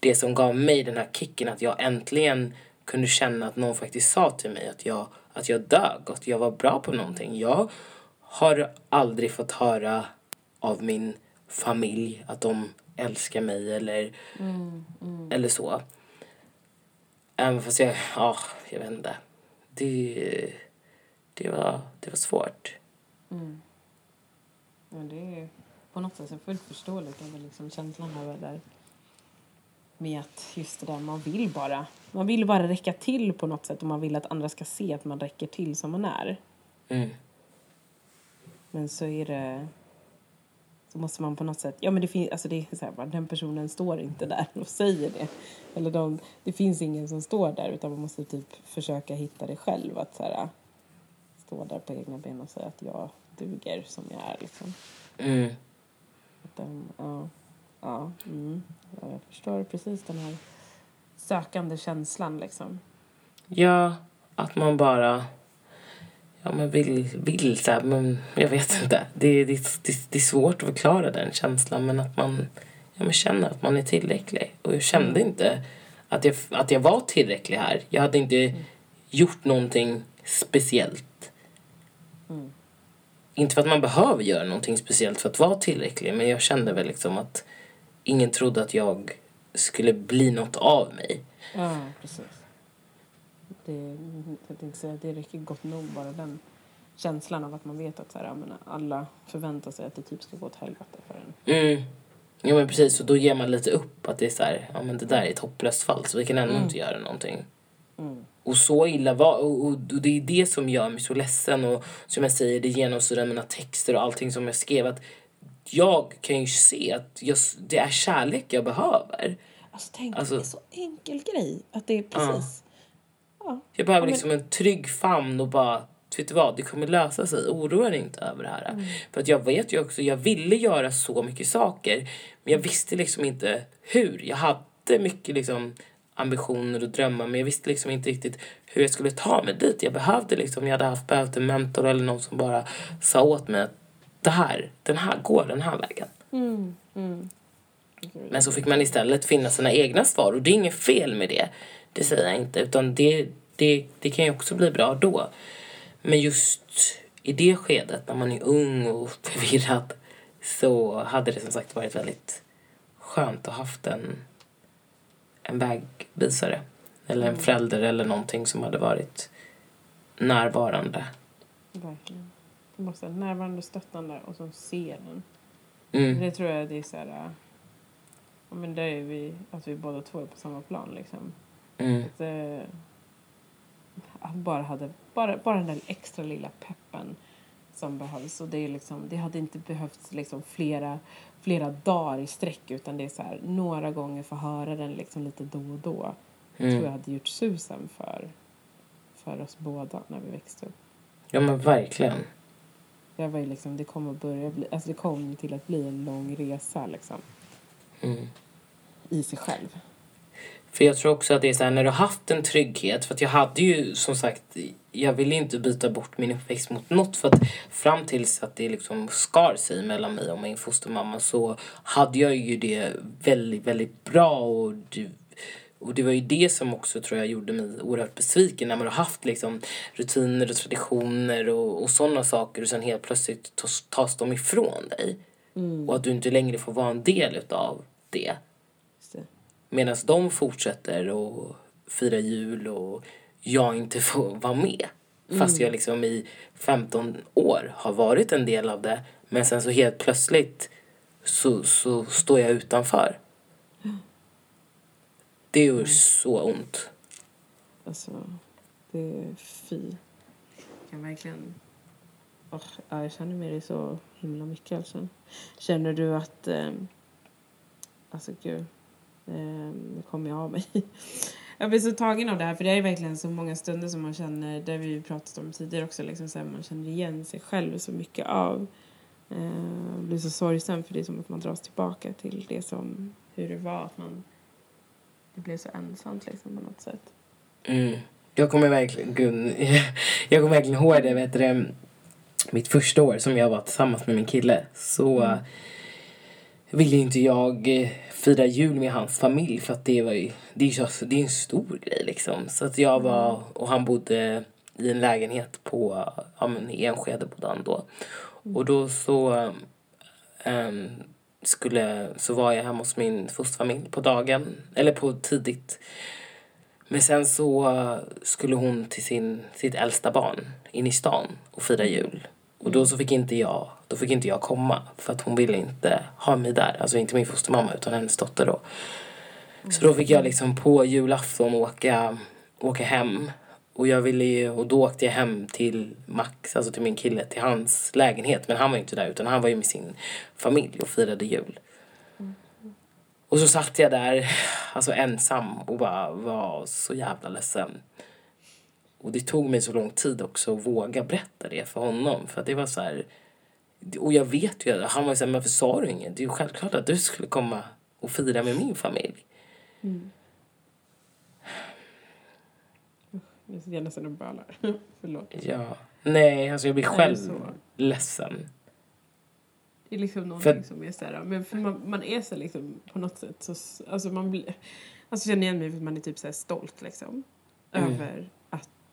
S1: det som gav mig den här kicken att jag äntligen kunde känna att någon faktiskt sa till mig att jag, att jag dög och att jag var bra på någonting. Jag har aldrig fått höra av min familj att de älskar mig eller, eller så. Även fast jag, ja, jag vet inte. Det, det, var, det var svårt.
S2: Ja, det är på något sätt fullt förståeligt över liksom känslan över där med att just det där man vill bara man vill bara räcka till på något sätt och man vill att andra ska se att man räcker till som man är.
S1: Mm.
S2: Men så är det så måste man på något sätt, ja men det finns, alltså det är så här, den personen står inte där och säger det. Eller de, det finns ingen som står där utan man måste typ försöka hitta det själv. Att så här, stå där på egna ben och säga att jag duger som jag är liksom.
S1: Mm.
S2: Att den, ja, ja, mm, ja, jag förstår precis den här sökande känslan liksom.
S1: Ja, att man bara ja, men vill, vill så här, men jag vet inte. Det, det, det, det är svårt att förklara den känslan men att man ja, men känner att man är tillräcklig. Och jag kände inte att jag, att jag var tillräcklig här. Jag hade inte gjort någonting speciellt. Inte för att man behöver göra någonting speciellt för att vara tillräcklig men jag kände väl liksom att ingen trodde att jag skulle bli något av mig.
S2: Ja, precis. Det, jag tänkte säga att det räcker gott nog bara den känslan av att man vet att så här, menar, alla förväntar sig att det typ ska gå åt helvete för en.
S1: Mm. Ja men precis, och då ger man lite upp att det är så här, ja men det där är ett hopplöst fall så vi kan ändå inte göra någonting. Och så illa var och, och, och det är det som gör mig så ledsen och som jag säger, det genomsyrar mina texter och allting som jag skrev att jag kan ju se att jag, det är kärlek jag behöver.
S2: Alltså tänk,
S1: Alltså-
S2: det är så enkel grej. Att det är precis... Ja.
S1: Jag behöver liksom en trygg famn och bara, vet du vad, det kommer lösa sig. Oroa dig inte över det här.
S2: Mm.
S1: För att jag vet ju också, jag ville göra så mycket saker. Men jag visste liksom inte hur. Jag hade mycket liksom ambitioner och drömmar men jag visste liksom inte riktigt hur jag skulle ta mig dit. Jag behövde liksom, jag hade haft behövt en mentor eller någon som bara sa åt mig att det här, den här går den här vägen.
S2: Mm. Mm.
S1: Men så fick man istället finna sina egna svar och det är inget fel med det. Det säger jag inte utan det, det, det kan ju också bli bra då. Men just i det skedet när man är ung och förvirrad så hade det som sagt varit väldigt skönt att haft en, en vägvisare. Eller en förälder eller någonting som hade varit närvarande.
S2: Verkligen. Du måste vara närvarande stöttande och som ser den.
S1: Mm.
S2: Det tror jag det är så här... Ja, men där är vi, att vi båda två är på samma plan liksom.
S1: Mm.
S2: Att, eh, bara hade, bara, bara den där extra lilla peppen som behövs. Och det, är liksom, det hade inte behövts liksom flera, flera dagar i sträck utan det är så här, några gånger få höra den liksom lite då och då. tror jag
S1: Mm.
S2: hade gjort susen för, för oss båda när vi växte upp.
S1: Ja men verkligen.
S2: Jag var ju liksom, det kom att börja bli, alltså det kom till att bli en lång resa liksom,
S1: Mm.
S2: i sig själv.
S1: För jag tror också att det är så här när du har haft en trygghet. För jag hade ju som sagt, jag ville inte byta bort min uppväxt mot något. För att fram tills att det liksom skar sig mellan mig och min fostermamma så hade jag ju det väldigt, väldigt bra. Och det, och det var ju det som också tror jag gjorde mig oerhört besviken. När man har haft liksom rutiner och traditioner och, och sådana saker och sen helt plötsligt tas, tas de ifrån dig. Och att du inte längre får vara en del utav det. Medan de fortsätter att fira jul och jag inte får vara med. Fast jag liksom i 15 år har varit en del av det. Men sen så helt plötsligt så, så står jag utanför. Det gör så ont.
S2: Alltså, det är fy. Jag kan verkligen... Oh, ja, jag känner med dig så himla mycket. Alltså. Känner du att... Eh, alltså, gud. Eh, nu kommer jag av mig. Jag blir så tagen av det här, för det är verkligen så många stunder som man känner, där vi pratat om tidigare också, liksom så här, man känner igen sig själv så mycket av. Eh, blir så sorgsen för det är som att man dras tillbaka till det som, hur det var, att man, det blev så ensamt liksom på något sätt.
S1: Mm. Jag kommer verkligen, gud, jag kommer verkligen ihåg det, vet du, mitt första år som jag var tillsammans med min kille så
S2: Mm.
S1: Ville inte jag eh, fira jul med hans familj för att det var ju, det är ju så, det är en stor grej liksom. Så att jag var, och han bodde i en lägenhet på, ja men i Enskede bodde han då. Och då så ehm, skulle, så var jag hemma hos min fosterfamilj på dagen, eller på tidigt. Men sen så skulle hon till sin, sitt äldsta barn in i stan och fira jul. Och då så fick inte jag, då fick inte jag komma för att hon ville inte ha mig där. Alltså inte min fostermamma utan hennes dotter då. Så då fick jag liksom på julafton åka, åka hem. Och jag ville ju, och då åkte jag hem till Max, alltså till min kille, till hans lägenhet. Men han var ju inte där utan han var ju med sin familj och firade jul. Och så satt jag där, alltså ensam och bara var så jävla ledsen. Och det tog mig så lång tid också att våga berätta det för honom. För att det var så här... Och jag vet ju, han var så här, men varför sa du inget? Det är ju självklart att du skulle komma och fira med min familj.
S2: Jag sitter nästan och bölar. Förlåt.
S1: Ja. Nej, alltså jag blir
S2: det
S1: själv
S2: så?
S1: ledsen.
S2: Det är liksom någonting
S1: För-
S2: som är så här, men för man, man är så liksom på något sätt så, alltså man blir, alltså känner igen mig för att man är typ så här stolt liksom.
S1: Mm.
S2: Över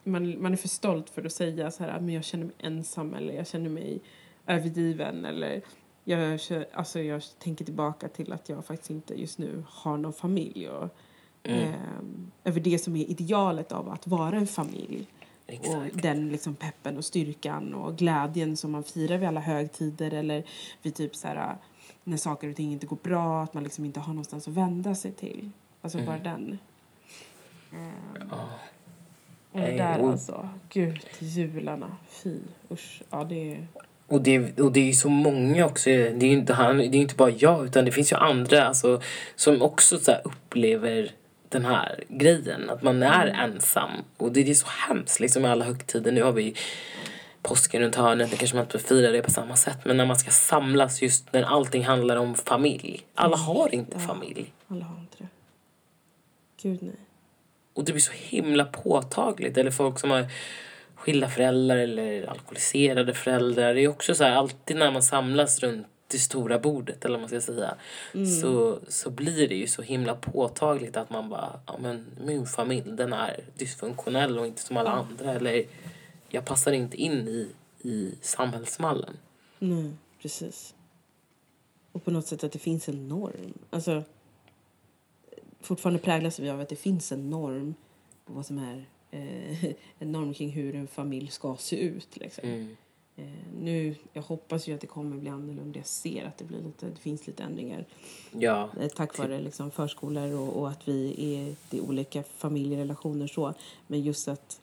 S2: man, man är för stolt för att säga så här, men jag känner mig ensam eller jag känner mig övergiven eller jag, alltså jag tänker tillbaka till att jag faktiskt inte just nu har någon familj och
S1: Mm.
S2: ehm, över det som är idealet av att vara en familj. Och
S1: Exakt.
S2: den liksom peppen och styrkan och glädjen som man firar vid alla högtider eller vid typ så här när saker och ting inte går bra, att man liksom inte har någonstans att vända sig till. Alltså
S1: Mm.
S2: bara den. Ehm,
S1: Ja.
S2: Det där
S1: och-
S2: alltså, gud, jularna, fy, usch. Ja, det är...
S1: Och det, och det är ju så många också. Det är ju inte, han, det är inte bara jag utan det finns ju andra alltså, som också så upplever den här grejen. Att man är ensam. Och det är så hemskt liksom med alla högtider. Nu har vi påsken runt hörnet. Det kanske man inte firar det på samma sätt. Men när man ska samlas just när allting handlar om familj. Alla har inte familj.
S2: Alla har inte det. Gud nej.
S1: Och det blir så himla påtagligt. Eller folk som har skilda föräldrar eller alkoholiserade föräldrar. Det är också så här, alltid när man samlas runt det stora bordet eller vad man ska säga så, så blir det ju så himla påtagligt att man bara, ja men min familj den är dysfunktionell och inte som alla andra eller jag passar inte in i, i samhällsmallen.
S2: Nej, precis. Och på något sätt att det finns en norm. Alltså, fortfarande präglas vi av att det finns en norm på vad som är eh, en norm kring hur en familj ska se ut. Liksom.
S1: Mm.
S2: Eh, nu, jag hoppas ju att det kommer bli annorlunda. Jag ser att det, blir lite, det finns lite ändringar
S1: Ja,
S2: eh, tack vare liksom, förskolor och, och att vi är är olika familjerelationer. så. Men just att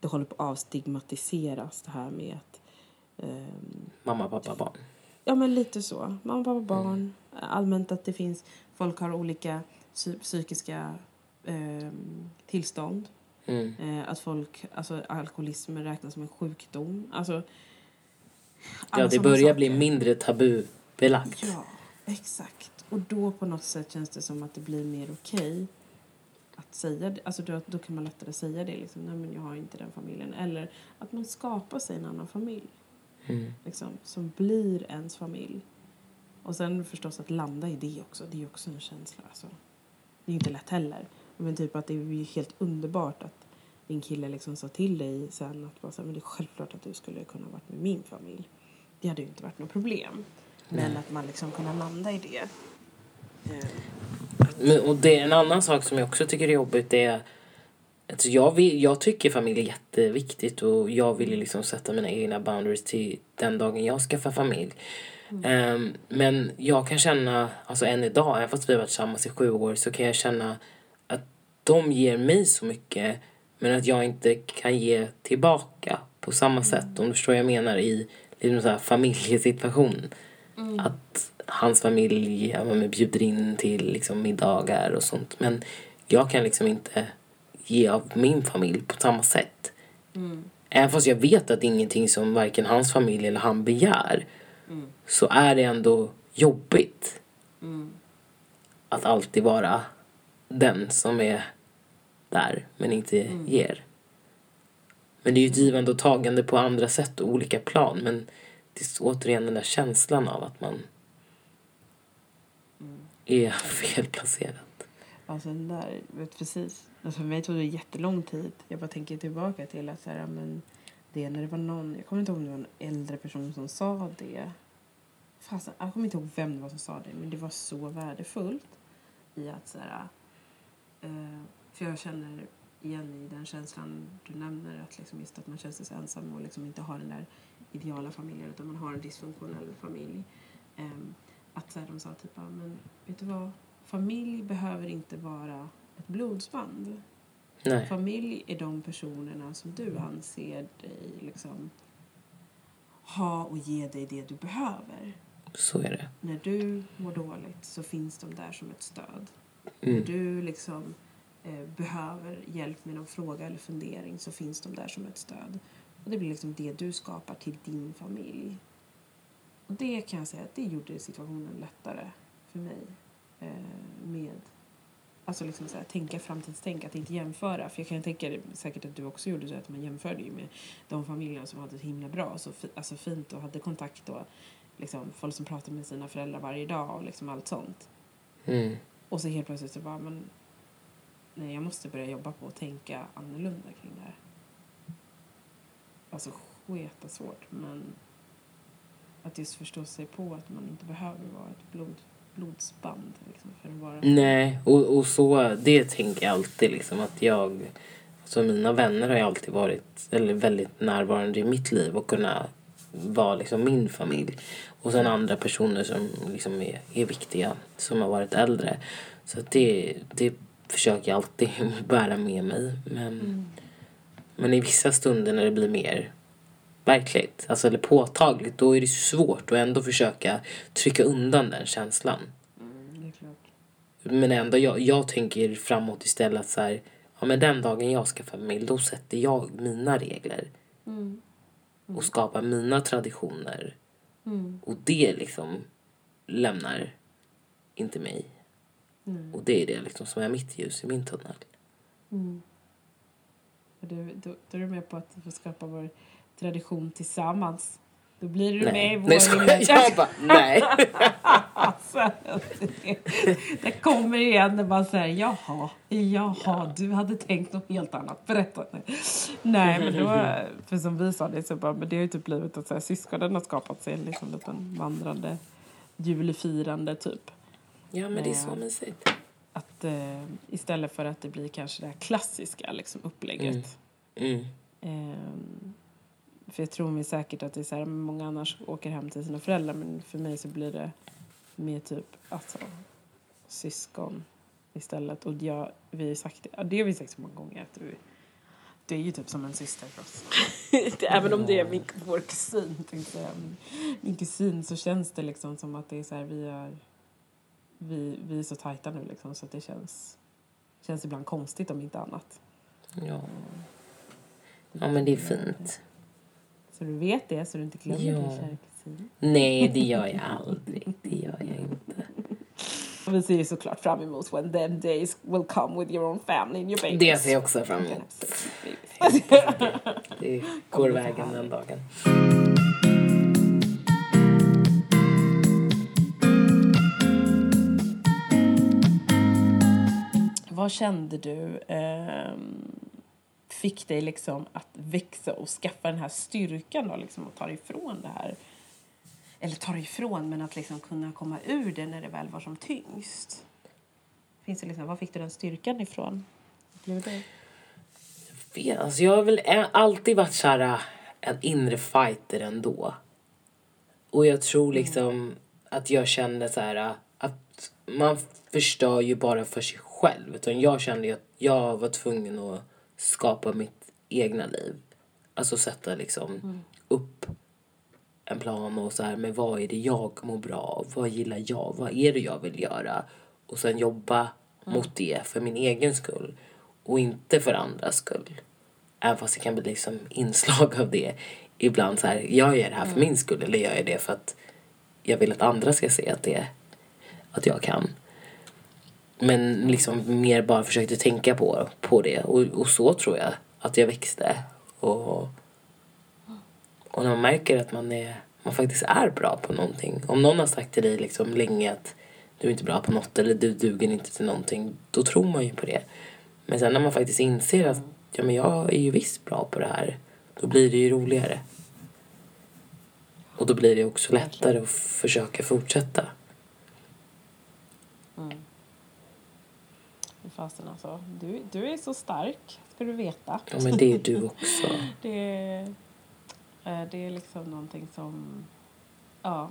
S2: det håller på att avstigmatiseras det här med att ehm,
S1: mamma, pappa, barn.
S2: Ja, men lite så. Mamma, pappa, barn. Allmänt att det finns... Folk har olika psykiska ehm, tillstånd.
S1: Mm.
S2: Eh, att folk... Alltså alkoholism räknas som en sjukdom. Alltså...
S1: Ja, det börjar
S2: saker.
S1: bli mindre tabubelagt.
S2: Ja, exakt. Och då på något sätt känns det som att det blir mer okej att säga det. Alltså då, då kan man lättare säga det. Liksom, Nej, men jag har inte den familjen. Eller att man skapar sig en annan familj.
S1: Mm.
S2: liksom, som blir ens familj. Och sen förstås att landa i det också. Det är också en känsla. Alltså. Det är inte lätt heller. Men typ att det är ju helt underbart att din kille liksom sa till dig sen att bara så här, men det är självklart att du skulle kunna varit med min familj. Det hade ju inte varit något problem. Men att man liksom kunna landa i det. Eh,
S1: Men, och det är en annan sak som jag också tycker är jobbigt är Alltså jag, vill, jag tycker familj är jätteviktigt och jag vill ju liksom sätta mina egna boundaries till den dagen jag skaffar familj. Ehm, men jag kan känna, alltså än idag, även fast vi har varit tillsammans i sju år, så kan jag känna att de ger mig så mycket men att jag inte kan ge tillbaka på samma sätt. Om du förstår vad jag menar i liksom så här familjesituation. Att hans familj ja, men bjuder in till liksom middagar och sånt. Men jag kan liksom inte ge av min familj på samma sätt. Även fast jag vet att det är ingenting som varken hans familj eller han begär. Så är det ändå jobbigt. Att alltid vara den som är där men inte ger. Men det är ju ett givande och tagande på andra sätt och olika plan. Men det är återigen den där känslan av att man är felplacerad.
S2: Alltså den där, vet precis. Alltså för mig tog det jättelång tid. Jag bara tänker tillbaka till att så här, men det när det var någon, jag kommer inte ihåg om det var en äldre person som sa det. Fasen, jag kommer inte ihåg vem det var som sa det, men det var så värdefullt i att så här, eh, för jag känner igen i den känslan du nämner att liksom just att man känner sig ensam och liksom inte har den där ideala familjen utan man har en dysfunktionell familj. Ehm, att så här, de sa typ, ja, men vet du vad? Familj behöver inte vara ett blodsband.
S1: Nej.
S2: Familj är de personerna som du anser dig liksom ha och ge dig det du behöver.
S1: Så är det.
S2: När du mår dåligt så finns de där som ett stöd. När
S1: Mm.
S2: du liksom eh, behöver hjälp med någon fråga eller fundering så finns de där som ett stöd. Och det blir liksom det du skapar till din familj. Och det kan jag säga att det gjorde situationen lättare för mig. Eh, med Alltså liksom så här, tänka framtidstänk, att inte jämföra. För jag kan tänka säkert att du också gjorde så att man jämförde ju med de familjerna som hade det himla bra, så fi, alltså fint och hade kontakt och liksom folk som pratade med sina föräldrar varje dag och liksom allt sånt.
S1: Mm.
S2: Och så helt plötsligt så bara, men nej, jag måste börja jobba på att tänka annorlunda kring det här. Alltså sketa svårt, men att just förstå sig på att man inte behöver vara ett blod, blodsband liksom, för att vara...
S1: Nej, och, och så, det tänker jag alltid liksom att jag, alltså mina vänner har ju alltid varit, eller väldigt närvarande i mitt liv och kunna vara liksom min familj. Och sen andra personer som liksom är, är viktiga, som har varit äldre. Så det, det försöker jag alltid bära med mig. Men, men i vissa stunder när det blir mer verkligt, alltså eller påtagligt, då är det svårt att ändå försöka trycka undan den känslan.
S2: Mm.
S1: Men ändå, jag, jag tänker framåt istället så här, ja men den dagen jag ska familj, då sätter jag mina regler.
S2: Mm.
S1: Och skapar mina traditioner.
S2: Mm.
S1: Och det liksom lämnar inte mig.
S2: Mm.
S1: Och det är det liksom som är mitt ljus i min tunnel.
S2: Mm. Du, då, då är du med på att vi får skapa vår tradition tillsammans. Då blir du med i
S1: Nej,
S2: vår
S1: nej skojar. Jag bara, nej.
S2: Alltså, det, det kommer igen när man säger jaha, jaha, du hade tänkt något helt annat. Berätta. Nej, nej men då, för som vi sa det så bara, men det har ju typ blivit att så här, syskonen har skapat sig en liksom liten vandrande julfirande typ.
S1: Ja, men det är så mysigt.
S2: Att eh, istället för att det blir kanske det här klassiska liksom, upplägget.
S1: Mm.
S2: Ehm, för jag tror mig säkert att det är så här, många annars åker hem till sina föräldrar men för mig så blir det mer typ alltså, syskon istället. Och jag, vi har sagt det, det har vi sagt så många gånger att du, du är ju typ som en syster för oss. Även om det är min, vår kusin, tänkte jag säga. Min, min kusin så känns det liksom som att det är så här, vi är, vi, vi är så tajta nu liksom så att det känns, känns ibland konstigt om inte annat.
S1: Ja. ja, men det är fint.
S2: Så du vet det, så du inte glömmer
S1: Ja.
S2: din kära kusin.
S1: Nej, det gör jag aldrig. Det gör jag inte.
S2: Och vi ser ju såklart fram emot when them days will come with your own family and your babies.
S1: Det ser jag också fram emot. Det går vägen den dagen.
S2: Vad kände du ehm, fick dig liksom att växa och skaffa den här styrkan då liksom och ta dig ifrån det här? Eller ta dig ifrån, men att liksom kunna komma ur det när det väl var som tyngst. Finns det liksom, var fick du den styrkan ifrån? Blev det?
S1: vet, alltså jag har väl ä- alltid varit så här, äh, en inre fighter ändå. Och jag tror liksom att jag kände så här äh, att man förstör ju bara för sig själv. Utan jag kände att jag var tvungen att skapa mitt egna liv. Alltså sätta liksom upp en plan och så här, men vad är det jag mår bra av? Vad gillar jag? Vad är det jag vill göra? Och sen jobba mot det för min egen skull och inte för andras skull. Även fast det kan bli liksom inslag av det ibland så här, jag gör det här för min skull eller gör jag det för att jag vill att andra ska se att det att jag kan. Men liksom mer bara försökte tänka på, på det och, och så tror jag att jag växte. Och, och när man märker att man, är, man faktiskt är bra på någonting. Om någon har sagt till dig liksom länge att du är inte bra på något eller du duger inte till någonting. Då tror man ju på det. Men sen när man faktiskt inser att ja, men jag är ju visst bra på det här. Då blir det ju roligare. Och då blir det också lättare att försöka fortsätta.
S2: Fy Fasen alltså. Du, du är så stark, ska du veta.
S1: Ja men det är du också.
S2: Det är, eh, det är liksom någonting som... Ja.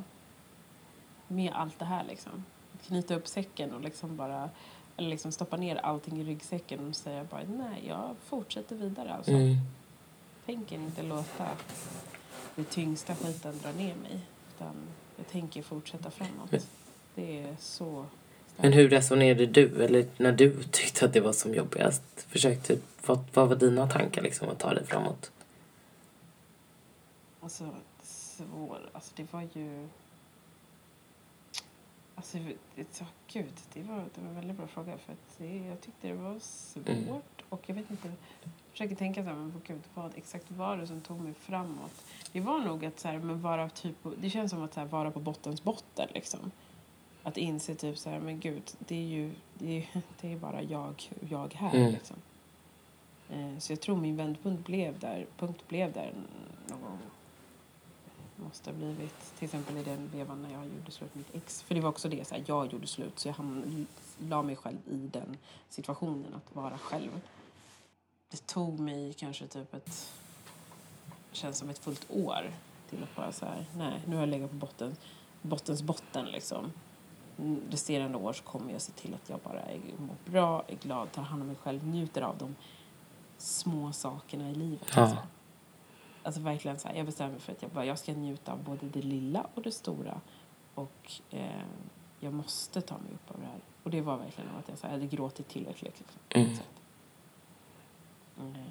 S2: Med allt det här liksom. Knyta upp säcken och liksom bara... Eller liksom stoppa ner allting i ryggsäcken och säga bara nej, jag fortsätter vidare alltså.
S1: Mm.
S2: Tänker inte låta den tyngsta skiten dra ner mig. Utan jag tänker fortsätta framåt. Det är så.
S1: Men hur resonerade du? Eller när du tyckte att det var som jobbigast? Försökte, vad, vad var dina tankar liksom att ta dig framåt?
S2: Alltså, svår. Alltså, det var ju... Alltså, gud, det var, det var en väldigt bra fråga. För att det, jag tyckte det var svårt.
S1: Mm.
S2: Och jag vet inte... Jag försöker tänka så här, men gud, vad exakt var det som tog mig framåt? Det var nog att så här, men vara typ... Det känns som att så här, vara på bottens botten, liksom. Att inse typ så här, men gud, det är ju det är, det är bara jag, jag här,
S1: Mm.
S2: liksom. Eh, Så jag tror min vändpunkt blev där, punkt blev där någon gång måste ha blivit till exempel i den vevan när jag gjorde slut med mitt ex. För det var också det, så här, jag gjorde slut så jag hamn, la mig själv i den situationen att vara själv. Det tog mig kanske typ ett, känns som ett fullt år till att bara så här, nej nu har jag legat på botten, bottens botten liksom. Mm, Resterande år så kommer jag se till att jag bara är, mår bra, är glad, tar hand om mig själv, njuter av de små sakerna i livet.
S1: Ja.
S2: Liksom. Alltså verkligen så här, jag bestämmer mig för att jag, bara, jag ska njuta av både det lilla och det stora. Och eh, jag måste ta mig upp av det här. Och det var verkligen att jag, så här, jag hade gråtit tillräckligt. Liksom,
S1: Mm.
S2: Eh,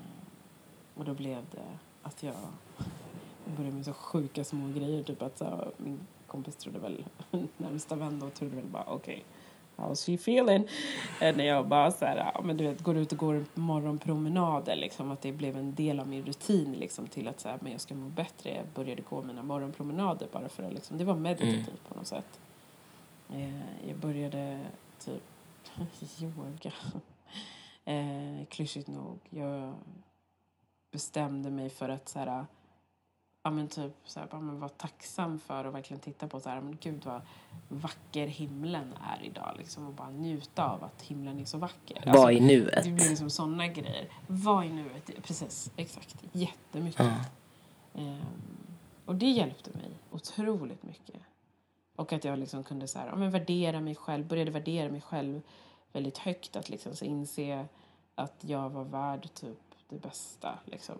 S2: och då blev det att jag började med så sjuka små grejer. Typ att så, här, min kompis trodde väl, närmsta vän då trodde väl bara okej, how's she feeling? Eh, när jag bara så här, ja, men du vet, går ut och går morgonpromenader liksom, att det blev en del av min rutin liksom till att så här, men jag ska må bättre. Jag började gå mina morgonpromenader bara för att liksom, det var meditativt
S1: Mm.
S2: på något sätt. Eh, jag började typ yoga. Eh, klyschigt nog. Jag bestämde mig för att så här, ja men typ så här, men vara tacksam för och verkligen titta på så här, men gud vad vacker himlen är idag liksom och bara njuta av att himlen är så vacker. Alltså,
S1: Var i nuet.
S2: det blir liksom sådana grejer. Var i nuet, precis, exakt. Jättemycket.
S1: Ja.
S2: Ehm, och det hjälpte mig otroligt mycket. Och att jag liksom kunde så här, ja, men värdera mig själv, började värdera mig själv väldigt högt. Att liksom så inse att jag var värd typ det bästa. Liksom.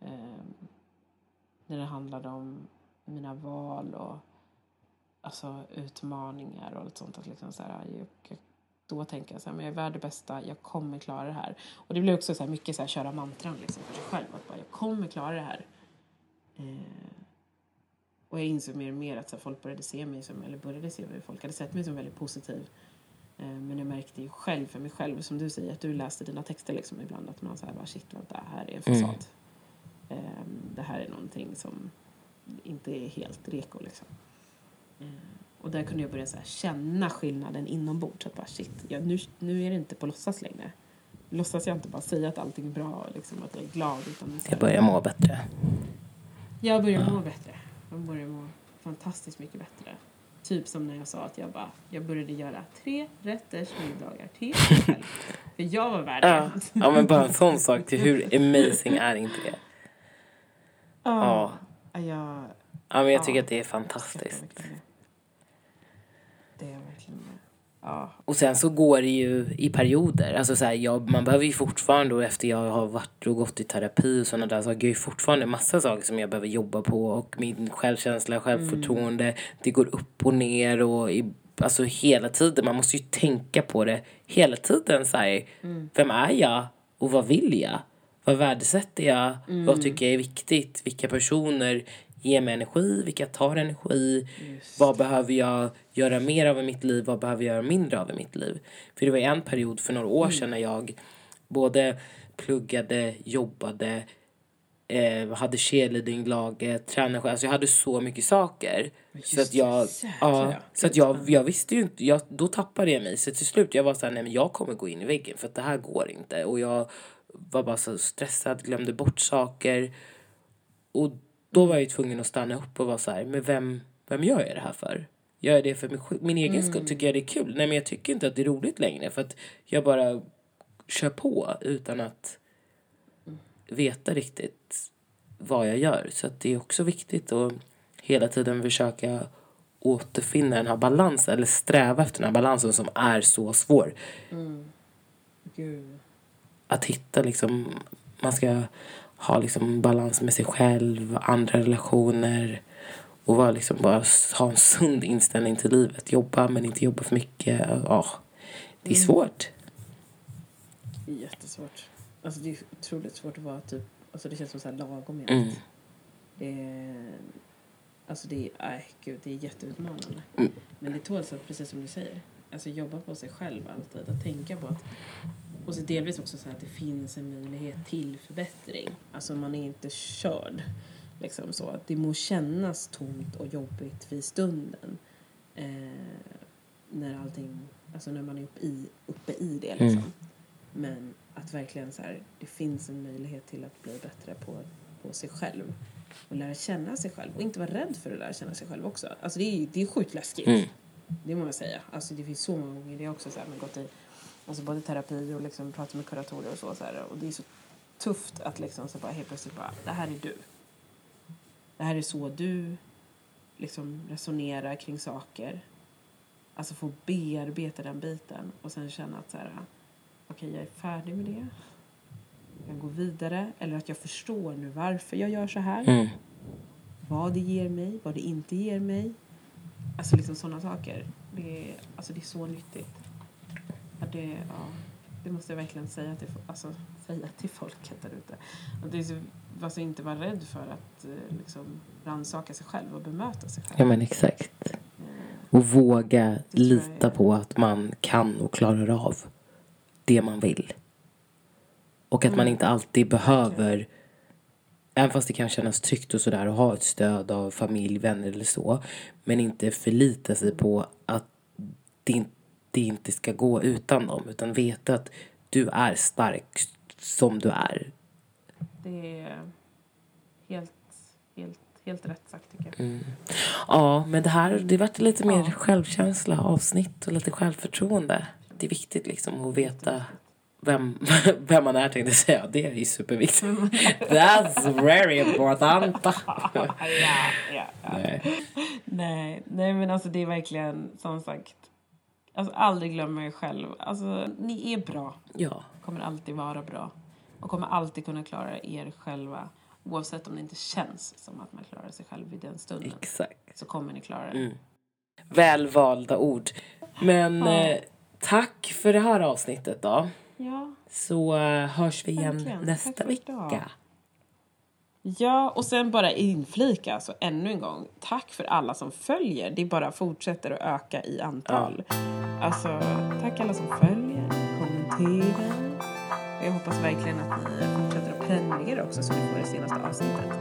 S2: Ehm, när det handlade om mina val och alltså, utmaningar och allt sånt. Att liksom så här, jag, då tänker jag så här, men jag är värd det bästa, jag kommer klara det här. Och det blir också så här mycket så här, köra mantran liksom för sig själv. Att bara, jag kommer klara det här. Eh, och jag insåg mer och mer att så här, folk började se mig som, eller började se mig, folk hade sett mig som väldigt positiv. Eh, men jag märkte ju själv för mig själv, som du säger, att du läste dina texter liksom ibland, att man så här bara shit vänta, här är en fasad. Mm det här är någonting som inte är helt reko liksom. Eh, och där kunde jag börja så här, känna skillnaden inombords. Att bara shit, ja, nu, nu är det inte på låtsas längre. Låtsas jag inte bara säga att allting är bra, liksom, att jag är glad. Utan
S1: Jag börjar må bättre.
S2: jag börjar må bättre. Jag börjar må fantastiskt mycket bättre. Typ som när jag sa att jag bara, jag började göra tre rätters middagar till. För jag var värd
S1: Ja. ja, men bara en sån sak. Till hur amazing är inte det?
S2: Ja. Jag
S1: Ja, men jag tycker
S2: Ja.
S1: att det är fantastiskt.
S2: det. Är verkligen det. Ja.
S1: Och sen så går det ju i perioder. Alltså så här, jag, man behöver ju fortfarande, och efter jag har varit och gått i terapi och sådana där saker, jag har fortfarande massa saker som jag behöver jobba på. Och min självkänsla, självförtroende, det går upp och ner och i, alltså hela tiden. Man måste ju tänka på det hela tiden. Så här, Vem är jag och vad vill jag? Vad värdesätter jag? Vad tycker jag är viktigt? Vilka personer ger mig energi? Vilka tar energi? Vad behöver jag göra mer av i mitt liv? Vad behöver jag göra mindre av i mitt liv? För det var en period för några år sedan när jag både pluggade, jobbade, eh, hade cheerleadinglaget, tränade själv. Alltså jag hade så mycket saker. Så att jag, ja, så att jag, jag visste ju inte, jag, då tappade jag mig. Så till slut jag var så här, nej men jag kommer gå in i väggen för att det här går inte. Och jag var bara så stressad, glömde bort saker. Och då var jag tvungen att stanna upp och vara så här, men vem, vem gör jag det här för? Gör jag det för min, min egen skull? Tycker jag det är kul? Nej men jag tycker inte att det är roligt längre för att jag bara kör på utan att veta riktigt vad jag gör. Så det är också viktigt att hela tiden försöka återfinna den här balansen eller sträva efter den här balansen som är så svår
S2: Gud.
S1: Att hitta liksom, man ska ha liksom balans med sig själv, andra relationer och vara liksom bara ha en sund inställning till livet. Jobba men inte jobba för mycket. Ja, det är svårt.
S2: Det är jättesvårt. Alltså det är otroligt svårt att vara typ, alltså det känns som så här lagom jämt.
S1: Mm.
S2: Det är, alltså det är, nej gud, det är jätteutmanande.
S1: Mm.
S2: Men det tåls att, precis som du säger, alltså jobba på sig själv alltid. Att tänka på att, och så delvis också så här att det finns en möjlighet till förbättring. Alltså man är inte körd. Liksom så. Att det må kännas tomt och jobbigt vid stunden. Eh, när allting, alltså när man är uppe i, uppe i det liksom.
S1: Mm.
S2: Men att verkligen så här, det finns en möjlighet till att bli bättre på, på sig själv. Och lära känna sig själv. Och inte vara rädd för att lära känna sig själv också. Alltså det är, det är sjukt läskigt.
S1: Mm.
S2: Det må jag säga. Alltså det finns så många gånger det också så här, man gått i alltså både terapi och liksom pratat med kuratorer och så. så här, och det är så tufft att liksom så bara helt plötsligt bara, det här är du. Det här är så du liksom resonerar kring saker. Alltså få bearbeta den biten och sen känna att så här, okej jag är färdig med det. Jag kan gå vidare eller att jag förstår nu varför jag gör så här.
S1: Mm.
S2: Vad det ger mig, vad det inte ger mig. Alltså liksom sådana saker. Det är, alltså det är så nyttigt. Ja, det, ja, det måste jag verkligen säga till, alltså, säga till folket där ute. Att det är så, alltså inte vara rädd för att eh, liksom, rannsaka sig själv och bemöta sig själv.
S1: Ja men exakt.
S2: Eh,
S1: Och våga lita på att man kan och klarar av det man vill. Och att
S2: Mm.
S1: man inte alltid behöver, även fast det kan kännas tryggt och sådär, att ha ett stöd av familj, vänner eller så. Men inte förlita sig på att det, in- det inte ska gå utan dem. Utan veta att du är stark som du är.
S2: Det är helt, helt, helt rätt sagt tycker jag.
S1: Mm. Ja, men det här, det vart lite mer
S2: Ja.
S1: självkänsla, avsnitt och lite självförtroende. Det är viktigt liksom att veta vem, vem man är tänkte jag säga. Det är ju superviktigt. That's very important.
S2: ja, ja, ja.
S1: Nej.
S2: Nej, nej men alltså det är verkligen som sagt. Alltså aldrig glömma er själv. Alltså ni är bra.
S1: Ja,
S2: Kommer alltid vara bra. Och kommer alltid kunna klara er själva. Oavsett om det inte känns som att man klarar sig själv i den stunden.
S1: exakt.
S2: Så kommer ni klara det.
S1: Mm. Välvalda ord. Men
S2: Ja.
S1: eh, tack för det här avsnittet då.
S2: Ja.
S1: Så eh, hörs vi igen
S2: Verkligen.
S1: nästa vecka.
S2: Ja, och sen bara inflika, alltså ännu en gång, tack för alla som följer. Det bara fortsätter att öka i antal. Alltså, tack alla som följer, kommenterar. Och Jag hoppas verkligen att ni fortsätter att prenumerera också så ni får det senaste avsnittet.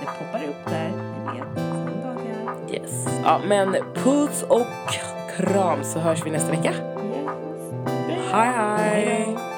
S2: Det poppar upp där, ni vet, som dagar.
S1: Yes. Ja, men puss och kram så hörs vi nästa vecka.
S2: Yes.
S1: Hej hej!